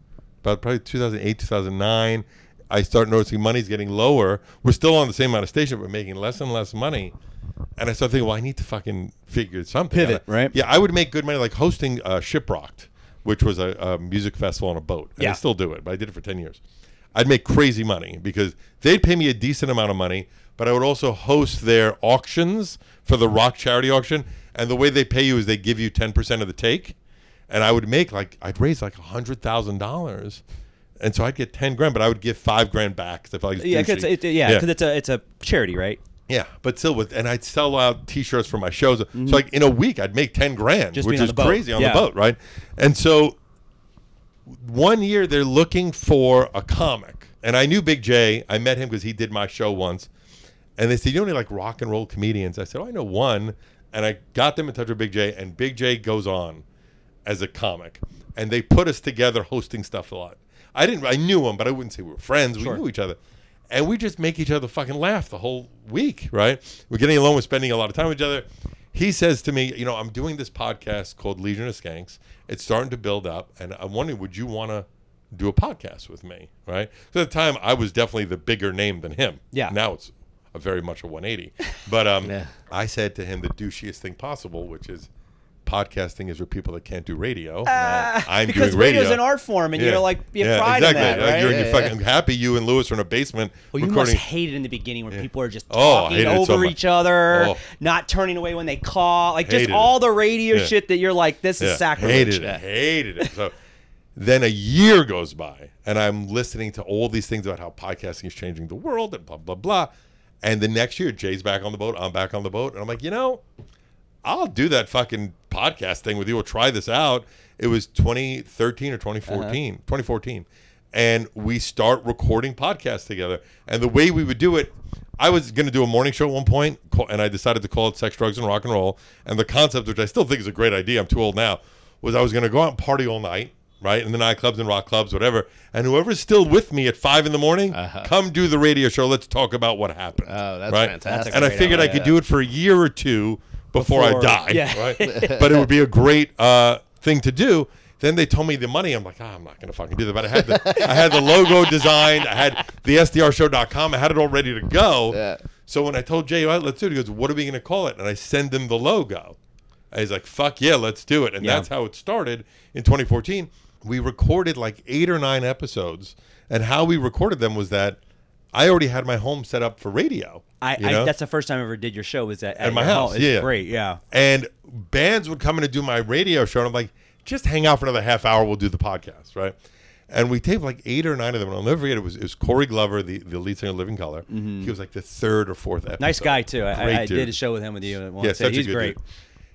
about probably 2008, 2009. I start noticing money's getting lower. We're still on the same amount of station, but making less and less money. And I start thinking, well, I need to fucking figure something.
Pivot,
out.
right?
Yeah, I would make good money, like hosting uh, Shiprocked, which was a, a music festival on a boat. And
Yeah.
I still do it, but I did it for 10 years. I'd make crazy money because they'd pay me a decent amount of money, but I would also host their auctions for the rock charity auction. And the way they pay you is they give you 10% of the take. And I would make like, I'd raise like $100,000. And so I'd get 10 grand, but I would give five grand back. 'cause I felt like
Yeah, because it's, it, yeah, 'cause it's a it's a charity, right?
Yeah, but still with, and I'd sell out T-shirts for my shows. So like in a week, I'd make ten grand,
Mm-hmm. Just
which
on
is crazy on
Yeah.
the boat, right? And so one year they're looking for a comic, and I knew Big Jay. I met him because he did my show once, and they said, "You only like rock and roll comedians?" I said, "Oh, I know one," and I got them in touch with Big Jay, and Big Jay goes on as a comic, and they put us together hosting stuff a lot. I didn't, I knew him, but I wouldn't say we were friends. We knew each other, and we just make each other fucking laugh the whole week, right? We're getting along, we're spending a lot of time with each other. He says to me, you know, I'm doing this podcast called Legion of Skanks. It's starting to build up, and I'm wondering, would you want to do a podcast with me, right? So at the time, I was definitely the bigger name than him.
Yeah.
Now it's a very much a 180. But um, [LAUGHS]
Yeah.
I said to him the douchiest thing possible, which is podcasting is for people that can't do radio. I'm
Ah, because
doing radio.
radio's an art form, and you're like you have pride
exactly.
in that, right?
You're,
Yeah,
you're
yeah.
fucking happy. You and Luis are in a basement
Well, you
recording.
must hate it in the beginning when people are just
Oh,
talking
hated it so
over each other,
Oh.
not turning away when they call, like just
Hated
all
it.
the radio
Yeah.
shit that you're like, this is
Yeah,
sacrilege.
Hated it. Hated it. So then a year goes by, and I'm listening to all these things about how podcasting is changing the world and blah blah blah. And the next year, Jay's back on the boat. I'm back on the boat, and I'm like, you know, I'll do that fucking podcast thing with you. We'll try this out. It was 2013 or 2014, uh-huh. 2014. And we start recording podcasts together. And the way we would do it, I was going to do a morning show at one and I decided to call it Sex, Drugs, and Rock and Roll. And the concept, which I still think is a great idea, I'm too old now, was I was going to go out and party all night, right? In the nightclubs and rock clubs, whatever. And whoever's still with me at five in the morning, uh-huh. come do the radio show. Let's talk about what happened.
Oh, that's
right?
fantastic.
And I figured I could do it for a year or two before,
Before-
I die,
yeah.
right? [LAUGHS] but it would be a great uh, thing to do. Then they told me the money. I'm like, ah, I'm not going to fucking do that. But I had the I had the logo designed. I had the SDRshow.com. I had it all ready to go.
Yeah.
So when I told Jay, "All right, let's do it, he goes, what are we going to call it? And I send him the logo. And he's like, fuck yeah, let's do it. And
Yeah.
that's how it started in 2014. We recorded like eight or nine episodes. And how we recorded them was that I already had my home set up for radio.
I,
you
I that's the first time I ever did your show. Was at,
At my
your
house.
It's
yeah.
great. Yeah.
And bands would come in and do my radio show, and I'm like, just hang out for another half hour. We'll do the podcast, right? And we taped like eight or nine of them. And I'll never forget it was it was Corey Glover, the, the lead singer of Living Colour. He was like the third or fourth episode.
Mm-hmm. Nice guy too. I,
Great
I, I did a show with him with you. Once.
Yeah, such
He's
a good
great.
dude.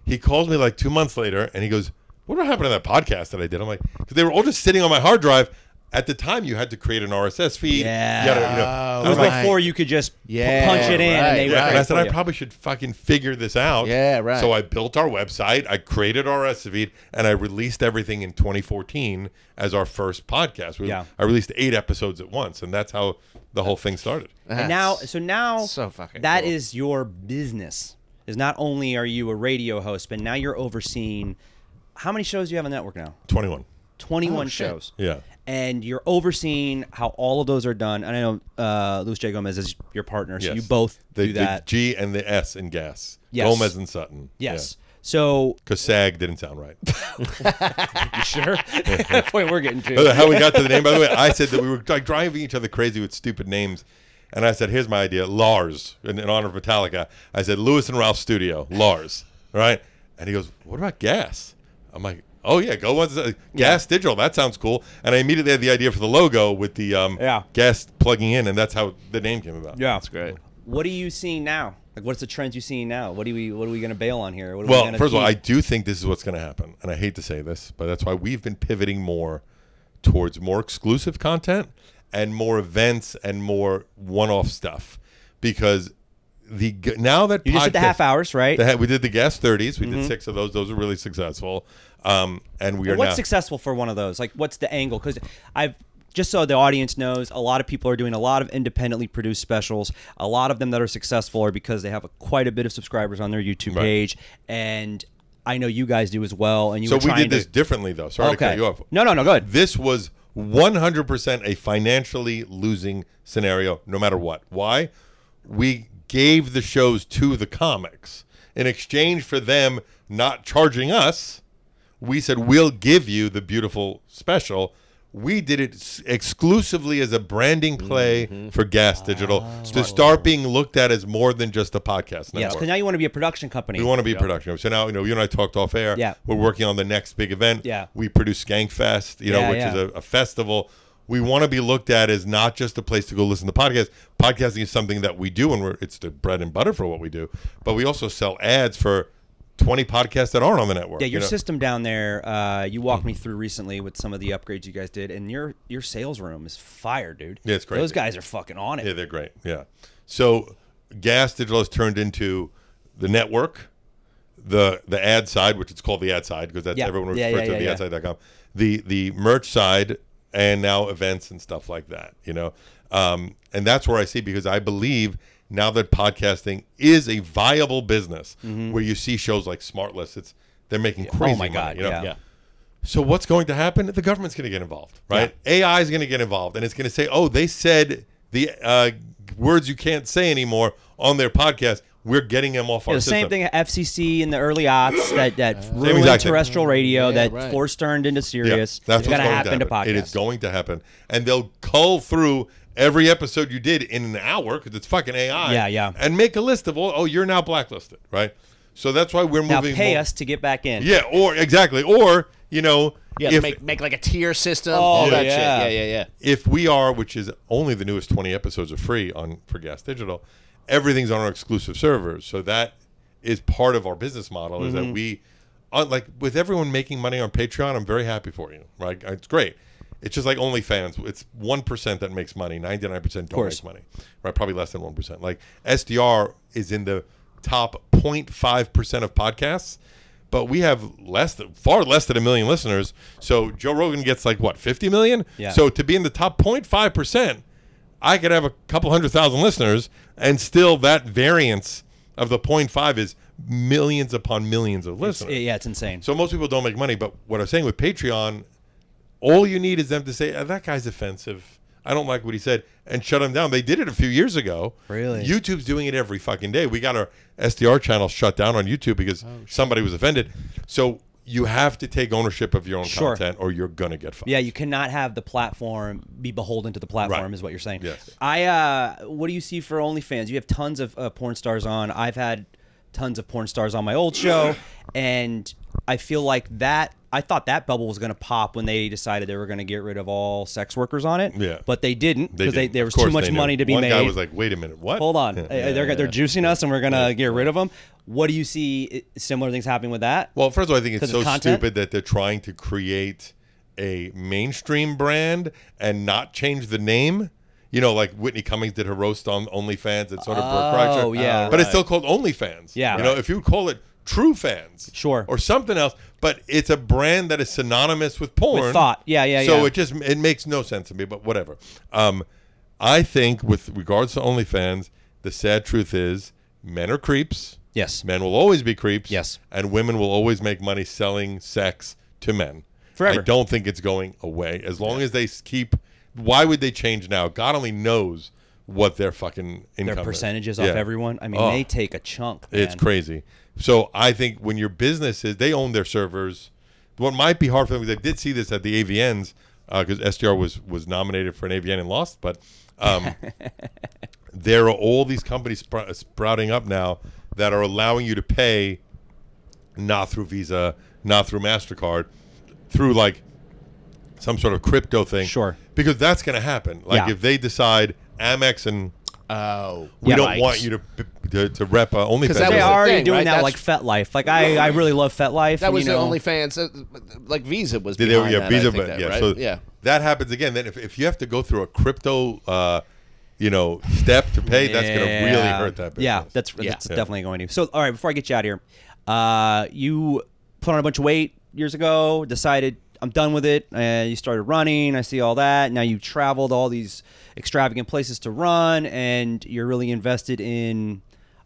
He calls me like two months later, and he goes, "What happened to that podcast that I did?" I'm like, "Because they were all just sitting on my hard drive. At the time you had to create an RSS feed.
Yeah.
You gotta, you know,
It was
right.
before you could just
Yeah,
punch it in
right,
and they would
Yeah, and I said I probably should fucking figure this out.
Yeah, right.
So I built our website, I created our RSS feed, and I released everything in 2014 as our first podcast. We,
Yeah.
I released eight episodes at once, and that's how the whole thing started.
And now, so now
so fucking
that
cool.
is your business. Is not only are you a radio host, but now you're overseeing. How many shows do you have on the network now?
21.
21
Oh,
shows.
Yeah.
And you're overseeing how all of those are done. And I know uh, Luis J. Gomez is your partner, so
Yes.
you both
the,
do that.
The G and the S in gas.
Yes.
Gomez and Sutton.
yes. So
Because SAG didn't sound right. [LAUGHS]
you sure? [LAUGHS] that point we're getting to.
How we got to the name, by the way, I said that we were like driving each other crazy with stupid names. And I said, here's my idea Lars, in, in honor of Metallica. I said, Luis and Ralph Studio, Lars. Right? And he goes, what about gas? I'm like, oh, yeah, go on. Gas Digital. That sounds cool. And I immediately had the idea for the logo with the um,
Yeah.
gas plugging in. And that's how the name came about.
Yeah,
That's great.
What are you seeing now? Like, what's the trends you seeing now? What are we What are we going to bail on here? What are we
Well,
gonna
first of all, I
keep?
do think this is what's going to happen, and I hate to say this, but that's why we've been pivoting more towards more exclusive content and more events and more one-off stuff, because the now that
you just did the half hours, right?
the we did the guest thirties, we did six of those; those are really successful, um, and we are
what's
now.
successful for one of those? Like, what's the angle? Because I've just so the audience knows, a lot of people are doing a lot of independently produced specials. A lot of them that are successful are because they have a, quite a bit of subscribers on their YouTube
Right.
page, and I know you guys do as well. And you
so
were
we did this
to,
differently, though. Sorry to
okay.
cut you off.
No, no, no, Go ahead.
This was 100% a financially losing scenario, no matter what. Why? We gave the shows to the comics. In exchange for them not charging us, we said, we'll give you the beautiful special. We did it s- exclusively as a branding play
Mm-hmm.
for Gas Digital to start being looked at as more than just a podcast
Yes, because now you want to be a production company.
We want to be a production. Company. So now, you know, you and I talked off air.
Yeah.
We're working on the next big event.
Yeah.
We produce Skankfest, you know,
Yeah,
which
yeah.
is a, a festival. We want to be looked at as not just a place to go listen to podcasts. Podcasting is something that we do, and we're, it's the bread and butter for what we do. But we also sell ads for 20 podcasts that aren't on the network.
yeah,
you
your
know?
system down there. Uh, you walked me through recently with some of the upgrades you guys did, and your your sales room is fire, dude.
Yeah, it's
great.
Those
guys are fucking on it.
Yeah, they're great. Yeah. So Gas Digital has turned into the network, the the ad side, which it's called the ad side because that's
Yeah.
everyone
Yeah,
refers
yeah,
to
yeah,
the adside.com. The the merch side and now events and stuff like that, you know. Um, and that's where I see because I believe now that podcasting is a viable business where you see shows like Smartless, it's they're making crazy
Mm-hmm. Oh my
money,
god,
you know?
yeah.
Yeah.
So what's going to happen? The government's going to get involved, right? AI is going to get involved, and it's going to say, "Oh, they said the uh, words you can't say anymore on their podcast. We're getting them off
Yeah,
our
the same
system."
thing FCC in the early aughts that that ruined
exact thing.
terrestrial radio
Yeah,
that
right.
forced turned into
Yeah,
Sirius.
that's
it's
what's
gonna
going
happen to,
happen. It is
podcasts.
going to happen, and they'll cull through every episode you did in an hour because it's fucking AI.
Yeah, yeah.
And make a list of, oh, oh, you're now blacklisted, right? So that's why we're moving.
now
moving.
pay
more-
us to get back in.
Yeah, or exactly, or you know,
Yeah,
if
make make like a tier system,
Oh,
all that
yeah.
shit. Yeah, yeah, yeah.
if we are, which is only the newest 20 episodes are free on for Gas Digital, everything's on our exclusive servers. So that is part of our business model is
Mm-hmm.
that we, uh, like with everyone making money on Patreon, I'm very happy for you. Right? It's great. It's just like OnlyFans. It's one percent that makes money. Ninety nine percent don't make money. Right? Probably less than one percent. Like SDR is in the top 0.5 percent of podcasts, but we have less than far less than a million listeners. So Joe Rogan gets like what 50 million.
Yeah.
So to be in the top 0.5 percent, I could have a couple hundred thousand listeners, and still that variance of the 0.5 is millions upon millions of listeners.
yeah, it's insane.
So most people don't make money, but what I'm saying with Patreon, all you need is them to say, "Ah, "That guy's offensive. I don't like what he said," and shut him down. They did it a few years ago.
Really?
YouTube's doing it every fucking day. We got our SDR channel shut down on YouTube because somebody was offended. So you have to take ownership of your own
Sure.
content, or you're gonna get fucked.
Yeah, you cannot have the platform be beholden to the platform,
Right.
is what you're saying.
Yes.
I. Uh, what do you see for OnlyFans? You have tons of uh, porn stars on. I've had tons of porn stars on my old show, and I feel like that. I thought that bubble was going to pop when they decided they were going to get rid of all sex workers on it.
Yeah.
But they didn't because they, there was too much money to be
One
made.
guy was like, "Wait a minute, what?
Hold on, [LAUGHS]
Yeah.
They're they're juicing us, and we're gonna get rid of them. What do you see? Similar things happening with that?
Well, first of all, I think it's
'Cause
so
content?
stupid that they're trying to create a mainstream brand and not change the name. You know, like Whitney Cummings did her roast on OnlyFans and sort of Brooke Reicher.
Oh, yeah.
But it's still called OnlyFans.
Yeah.
You know, if you would call it True Fans.
Sure.
Or something else, but it's a brand that is synonymous with porn.
With thought. Yeah, yeah,
So
yeah.
it just it makes no sense to me, but whatever. Um, I think with regards to OnlyFans, the sad truth is men are creeps.
Yes.
Men will always be creeps.
Yes.
And women will always make money selling sex to men.
Forever.
I don't think it's going away. As long as they keep why would they change now? God only knows what their fucking income
Their
is.
percentages
Yeah.
off everyone. I mean,
Oh.
they take a chunk.
It's crazy. So I think when your business is, they own their servers. What might be hard for them, because I did see this at the AVNs, because SDR was was nominated for an AVN and lost, but um, [LAUGHS] there are all these companies spr- sprouting up now that are allowing you to pay not through Visa, not through Mastercard, through like some sort of crypto thing.
Sure.
Because that's going to happen. Like
Yeah.
if they decide Amex and
Oh,
we
Yeah.
don't
right.
want you to to, to rep uh, OnlyFans.
that
They are already
thing,
doing
right?
that like FetLife. Like I, I really love FetLife.
That was
you know,
the OnlyFans. Uh, like Visa was
Did they, yeah,
that,
Visa,
I think
but
that,
yeah,
right?
so
yeah.
that happens again. Then if, if you have to go through a crypto, uh, you know, step to pay, that's going to really hurt that business.
Yeah, that's
Yeah.
that's
Yeah.
definitely going to. So, all right, before I get you out of here, uh, you put on a bunch of weight years ago. Decided I'm done with it. Uh, you started running. I see all that. Now you traveled all these extravagant places to run, and you're really invested in.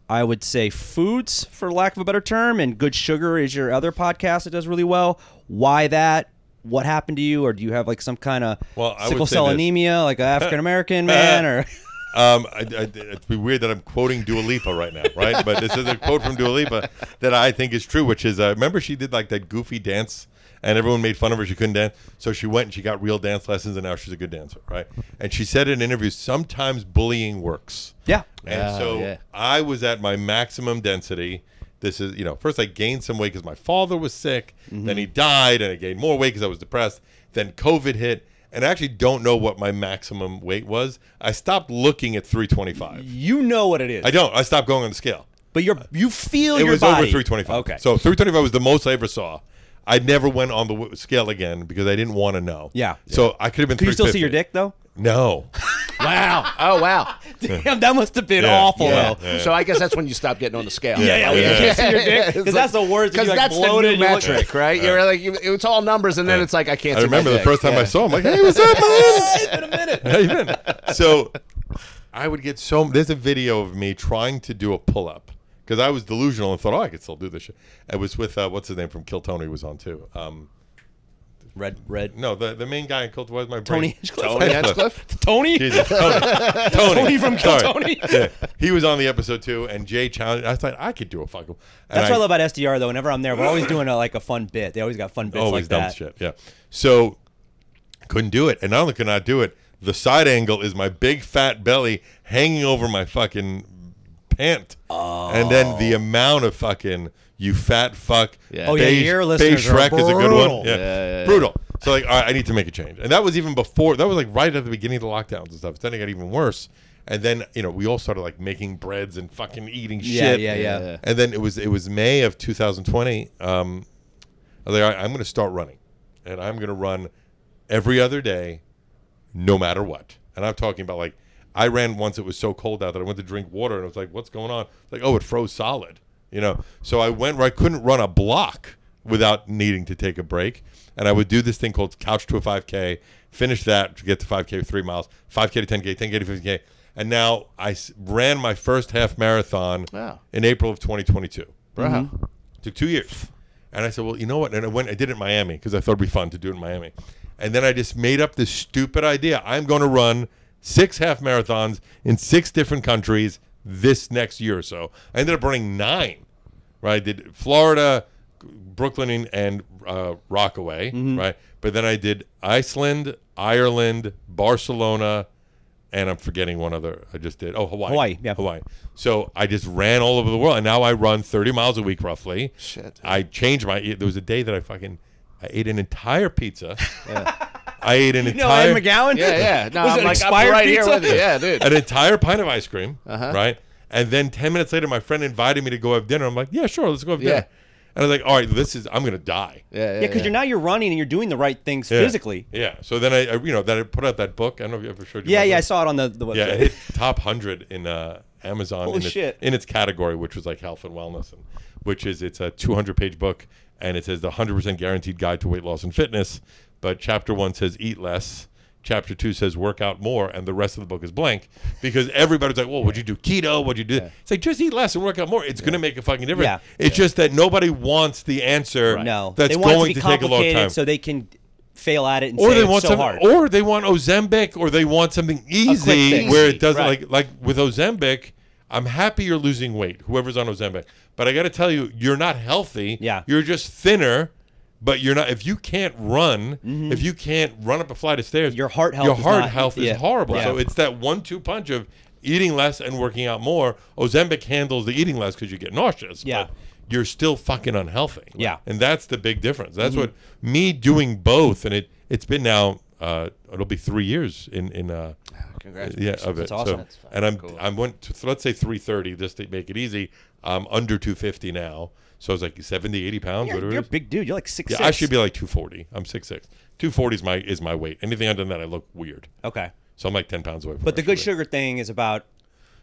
I would say foods, for lack of a better term, and Good Sugar is your other podcast that does really well. Why that? What happened to you, or do you have like some kind of
Well, I
sickle cell anemia, like an African American [LAUGHS] man, or [LAUGHS]
Um, I, I, it'd be weird that I'm quoting Dua Lipa right now, right? But this is a quote from Dua Lipa that I think is true, which is, uh, remember she did like that goofy dance and everyone made fun of her. She couldn't dance. So she went and she got real dance lessons and now she's a good dancer, right? And she said in interviews, sometimes bullying works.
yeah,
And
Oh,
so
yeah.
I was at my maximum density. This is, you know, first I gained some weight because my father was sick. Mm-hmm. Then he died, and I gained more weight because I was depressed. Then COVID hit, and I actually don't know what my maximum weight was. I stopped looking at 325.
you know what it is.
I don't. I stopped going on the scale.
But you're you feel
It was
body.
over 325.
Okay.
So 325 was the most I ever saw. I never went on the w- scale again because I didn't want to know.
Yeah.
So I could have been.
Can you still see your dick though?
No. [LAUGHS]
Wow. Oh wow. [LAUGHS]
Damn, that must have been
Yeah.
awful
Yeah.
though.
So I guess that's when you stop getting on the scale.
Yeah, yeah,
Yeah.
you can't see your dick [LAUGHS] because that's the worst.
Because
You, like,
that's the
bloated,
new
you look-
metric, right? You're like, you, it's all numbers, and then it's like I can't.
I
see my
remember the
dick.
first time
Yeah.
I saw him, like, hey, what's up, man? it's been a minute. How you been? So I would get so. There's a video of me trying to do a pull up because I was delusional and thought, oh, I could still do this shit. It was with uh, what's his name from Kill Tony was on too. Um,
Red, red.
no, the the main guy in Kill was my brain.
Tony Hinchcliffe.
Tony [LAUGHS] Hinchcliffe?
Tony.
Jesus, Tony. [LAUGHS] Tony.
Tony from Kill
Sorry.
Tony.
Yeah. He was on the episode too, and Jay challenged. I thought I could do a fucking. and
That's what I love about SDR though. Whenever I'm there, we're always doing a, like a fun bit. They always got fun bits
always
like
dumb
that.
shit. Yeah. So couldn't do it, and not only could not do it, the side angle is my big fat belly hanging over my fucking pant, and then the amount of fucking you fat fuck.
Yeah.
Oh, yeah,
beige,
your
beige
listeners
Shrek is a good one. Yeah,
Yeah, yeah,
brutal. So like, all right, I need to make a change, and that was even before. That was like right at the beginning of the lockdowns and stuff. Then it got even worse. And then you know we all started like making breads and fucking eating shit.
yeah, yeah.
Yeah.
And then it was it was May of 2020. Um, I was like, all right, I'm going to start running, and I'm going to run every other day, no matter what. And I'm talking about like I ran once. It was so cold out that I went to drink water, and I was like, what's going on? Like, oh, it froze solid. You know. So I went where I couldn't run a block without needing to take a break, and I would do this thing called couch to a 5K. Finish that to get to 5K, three miles, 5K to 10K, 10K to 15K. And now I s- ran my first half marathon
Wow.
in April of 2022.
Bro. Mm-hmm.
Took two years. And I said, well, you know what? And I went, I did it in Miami because I thought it'd be fun to do it in Miami. And then I just made up this stupid idea. I'm going to run six half marathons in six different countries this next year or so. I ended up running nine. Right? I did Florida, Brooklyn, and- and uh, Rockaway. Right? But then I did Iceland, Ireland, Barcelona, and I'm forgetting one other. I just did. Oh, Hawaii.
Hawaii, yeah.
Hawaii. So I just ran all over the world, and now I run 30 miles a week roughly.
Shit.
I changed my. There was a day that I fucking I ate an entire pizza. [LAUGHS] I ate an
You know
entire
Ed McGowan?
Yeah, yeah. No,
Was
I'm
it
like I'm
expired
right
pizza?
here with you. Yeah, dude.
an entire pint of ice cream,
Uh-huh.
right? And then 10 minutes later, my friend invited me to go have dinner. I'm like, yeah, sure, let's go have
Yeah.
dinner. and I was like, all right, this is I'm gonna die.
Yeah, yeah.
Yeah, because you're now you're running and you're doing the right things
Yeah.
physically.
Yeah. So then I, I, you know, then I put out that book. I don't know if you ever showed you.
Yeah,
my
yeah, I
book.
saw it on the, the website.
Yeah, it hit top hundred in uh, Amazon
Holy
in, its,
shit.
in its category, which was like health and wellness, and which is it's a 200 page book, and it says the 100 percent guaranteed guide to weight loss and fitness. But chapter one says eat less. Chapter two says work out more, and the rest of the book is blank [LAUGHS] because everybody's like, "Well, would you do keto? Would you do?" It's like just eat less and work out more. It's going to make a fucking difference.
Yeah.
It's just that nobody wants the answer.
no,
that's
they want
going
it to
to,
be
take a long
complicated
time.
so they can fail at it and
or
say
they
it's
want
so
some,
hard.
or they want Ozempic, or they want something easy where it doesn't
right.
like like with Ozempic. I'm happy you're losing weight, whoever's on Ozempic, but I got to tell you, you're not healthy.
Yeah.
you're just thinner. But you're not. If you can't run, if you can't run up a flight of stairs,
Mm-hmm. Your heart health
your
is
heart
not-
health
yeah.
is horrible.
Yeah.
So it's that one-two punch of eating less and working out more. Ozempic handles the eating less because you get nauseous.
Yeah.
but you're still fucking unhealthy.
Yeah.
and that's the big difference. That's
Mm-hmm.
what me doing both, and it it's been now. Uh, it'll be three years in in uh,
Congratulations.
yeah of it.
Awesome.
So, and I'm I'm went to, so let's say 330 just to make it easy. I'm under 250 now, so it's like 70, 80 pounds.
You're,
whatever
you're a big dude. You're like six.
Yeah, I should be like 240. I'm 6'6". 240 is my is my weight. Anything under that, I look weird.
Okay,
So I'm like 10 pounds away from.
but the good sugar thing is about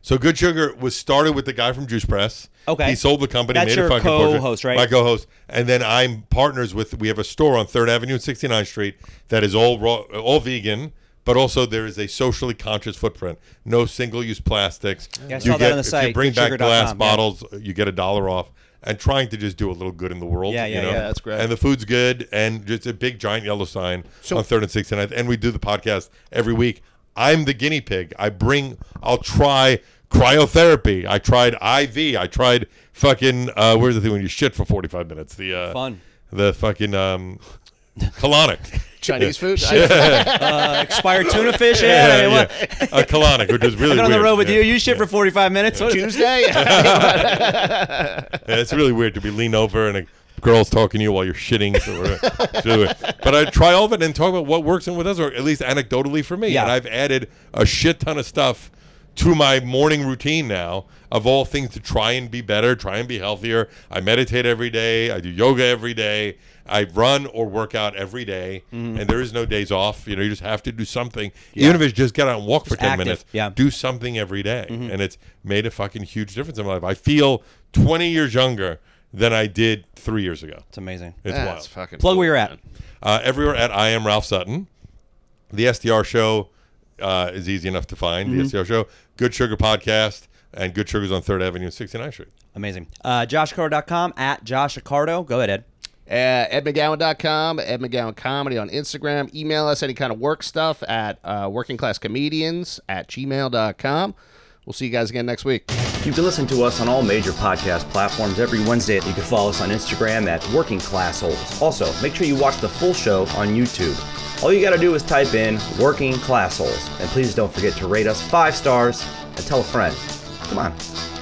So Good Sugar was started with the guy from Juice Press.
Okay.
He sold the company.
That's
made
your
a fucking
co-host, right?
My co-host, and then I'm partners with. We have a store on Third Avenue and 69th Street that is all raw, all vegan, but also there is a socially conscious footprint. No single-use plastics.
Yeah, I saw that on the
if
site,
you bring back glass
yeah.
bottles, you get a dollar off. And trying to just do a little good in the world.
Yeah,
you
yeah,
know?
yeah,
that's great.
And the food's good, and just a big giant yellow sign
So-
on Third and 69th. And we do the podcast every week. I'm the guinea pig. I bring. I'll try cryotherapy. I tried IV. I tried fucking. Uh, where's the thing when you shit for 45 minutes? The uh,
Fun.
The fucking um, [LAUGHS] colonic.
Chinese food. [LAUGHS]
uh, expired tuna fish. Yeah, I mean, what?
a colonic, which is [LAUGHS] really
I've been on the
weird.
road with
Yeah.
you. You shit for 45 minutes. What-
Tuesday. [LAUGHS]
Yeah, it's really weird to be lean over and a girl's talking to you while you're shitting. It's really weird. but I try all of it and talk about what works and what doesn't, or at least anecdotally for me.
Yeah.
And I've added a shit ton of stuff to my morning routine now of all things to try and be better, try and be healthier. I meditate every day. I do yoga every day. I run or work out every day,
Mm-hmm.
and there is no days off. You know, you just have to do something, even if it's just get out and walk for ten
active,
minutes.
yeah. Mm-hmm.
do something every day. and it's made a fucking huge difference in my life. I feel twenty years younger than I did three years ago.
It's amazing.
It's
That's
wild.
fucking
Plug
cool,
where you're at.
Uh, everywhere at I am Ralph Sutton. The SDR show uh, is easy enough to find.
Mm-hmm.
The SDR show, Good Sugar podcast, and Good Sugar's on Third Avenue, and 69th Street.
Amazing. Uh, JoshAccardo.com at Josh Accardo. Go ahead, Ed.
Uh, EdMcGowan.com, Ed McGowan Comedy on Instagram. Email us any kind of work stuff at uh, workingclasscomedians at gmail.com. We'll see you guys again next week.
You can listen to us on all major podcast platforms every Wednesday. You can follow us on Instagram at Working Class Holes. Also, make sure you watch the full show on YouTube. All you got to do is type in Working Class Holes. And please don't forget to rate us five stars and tell a friend. Come on.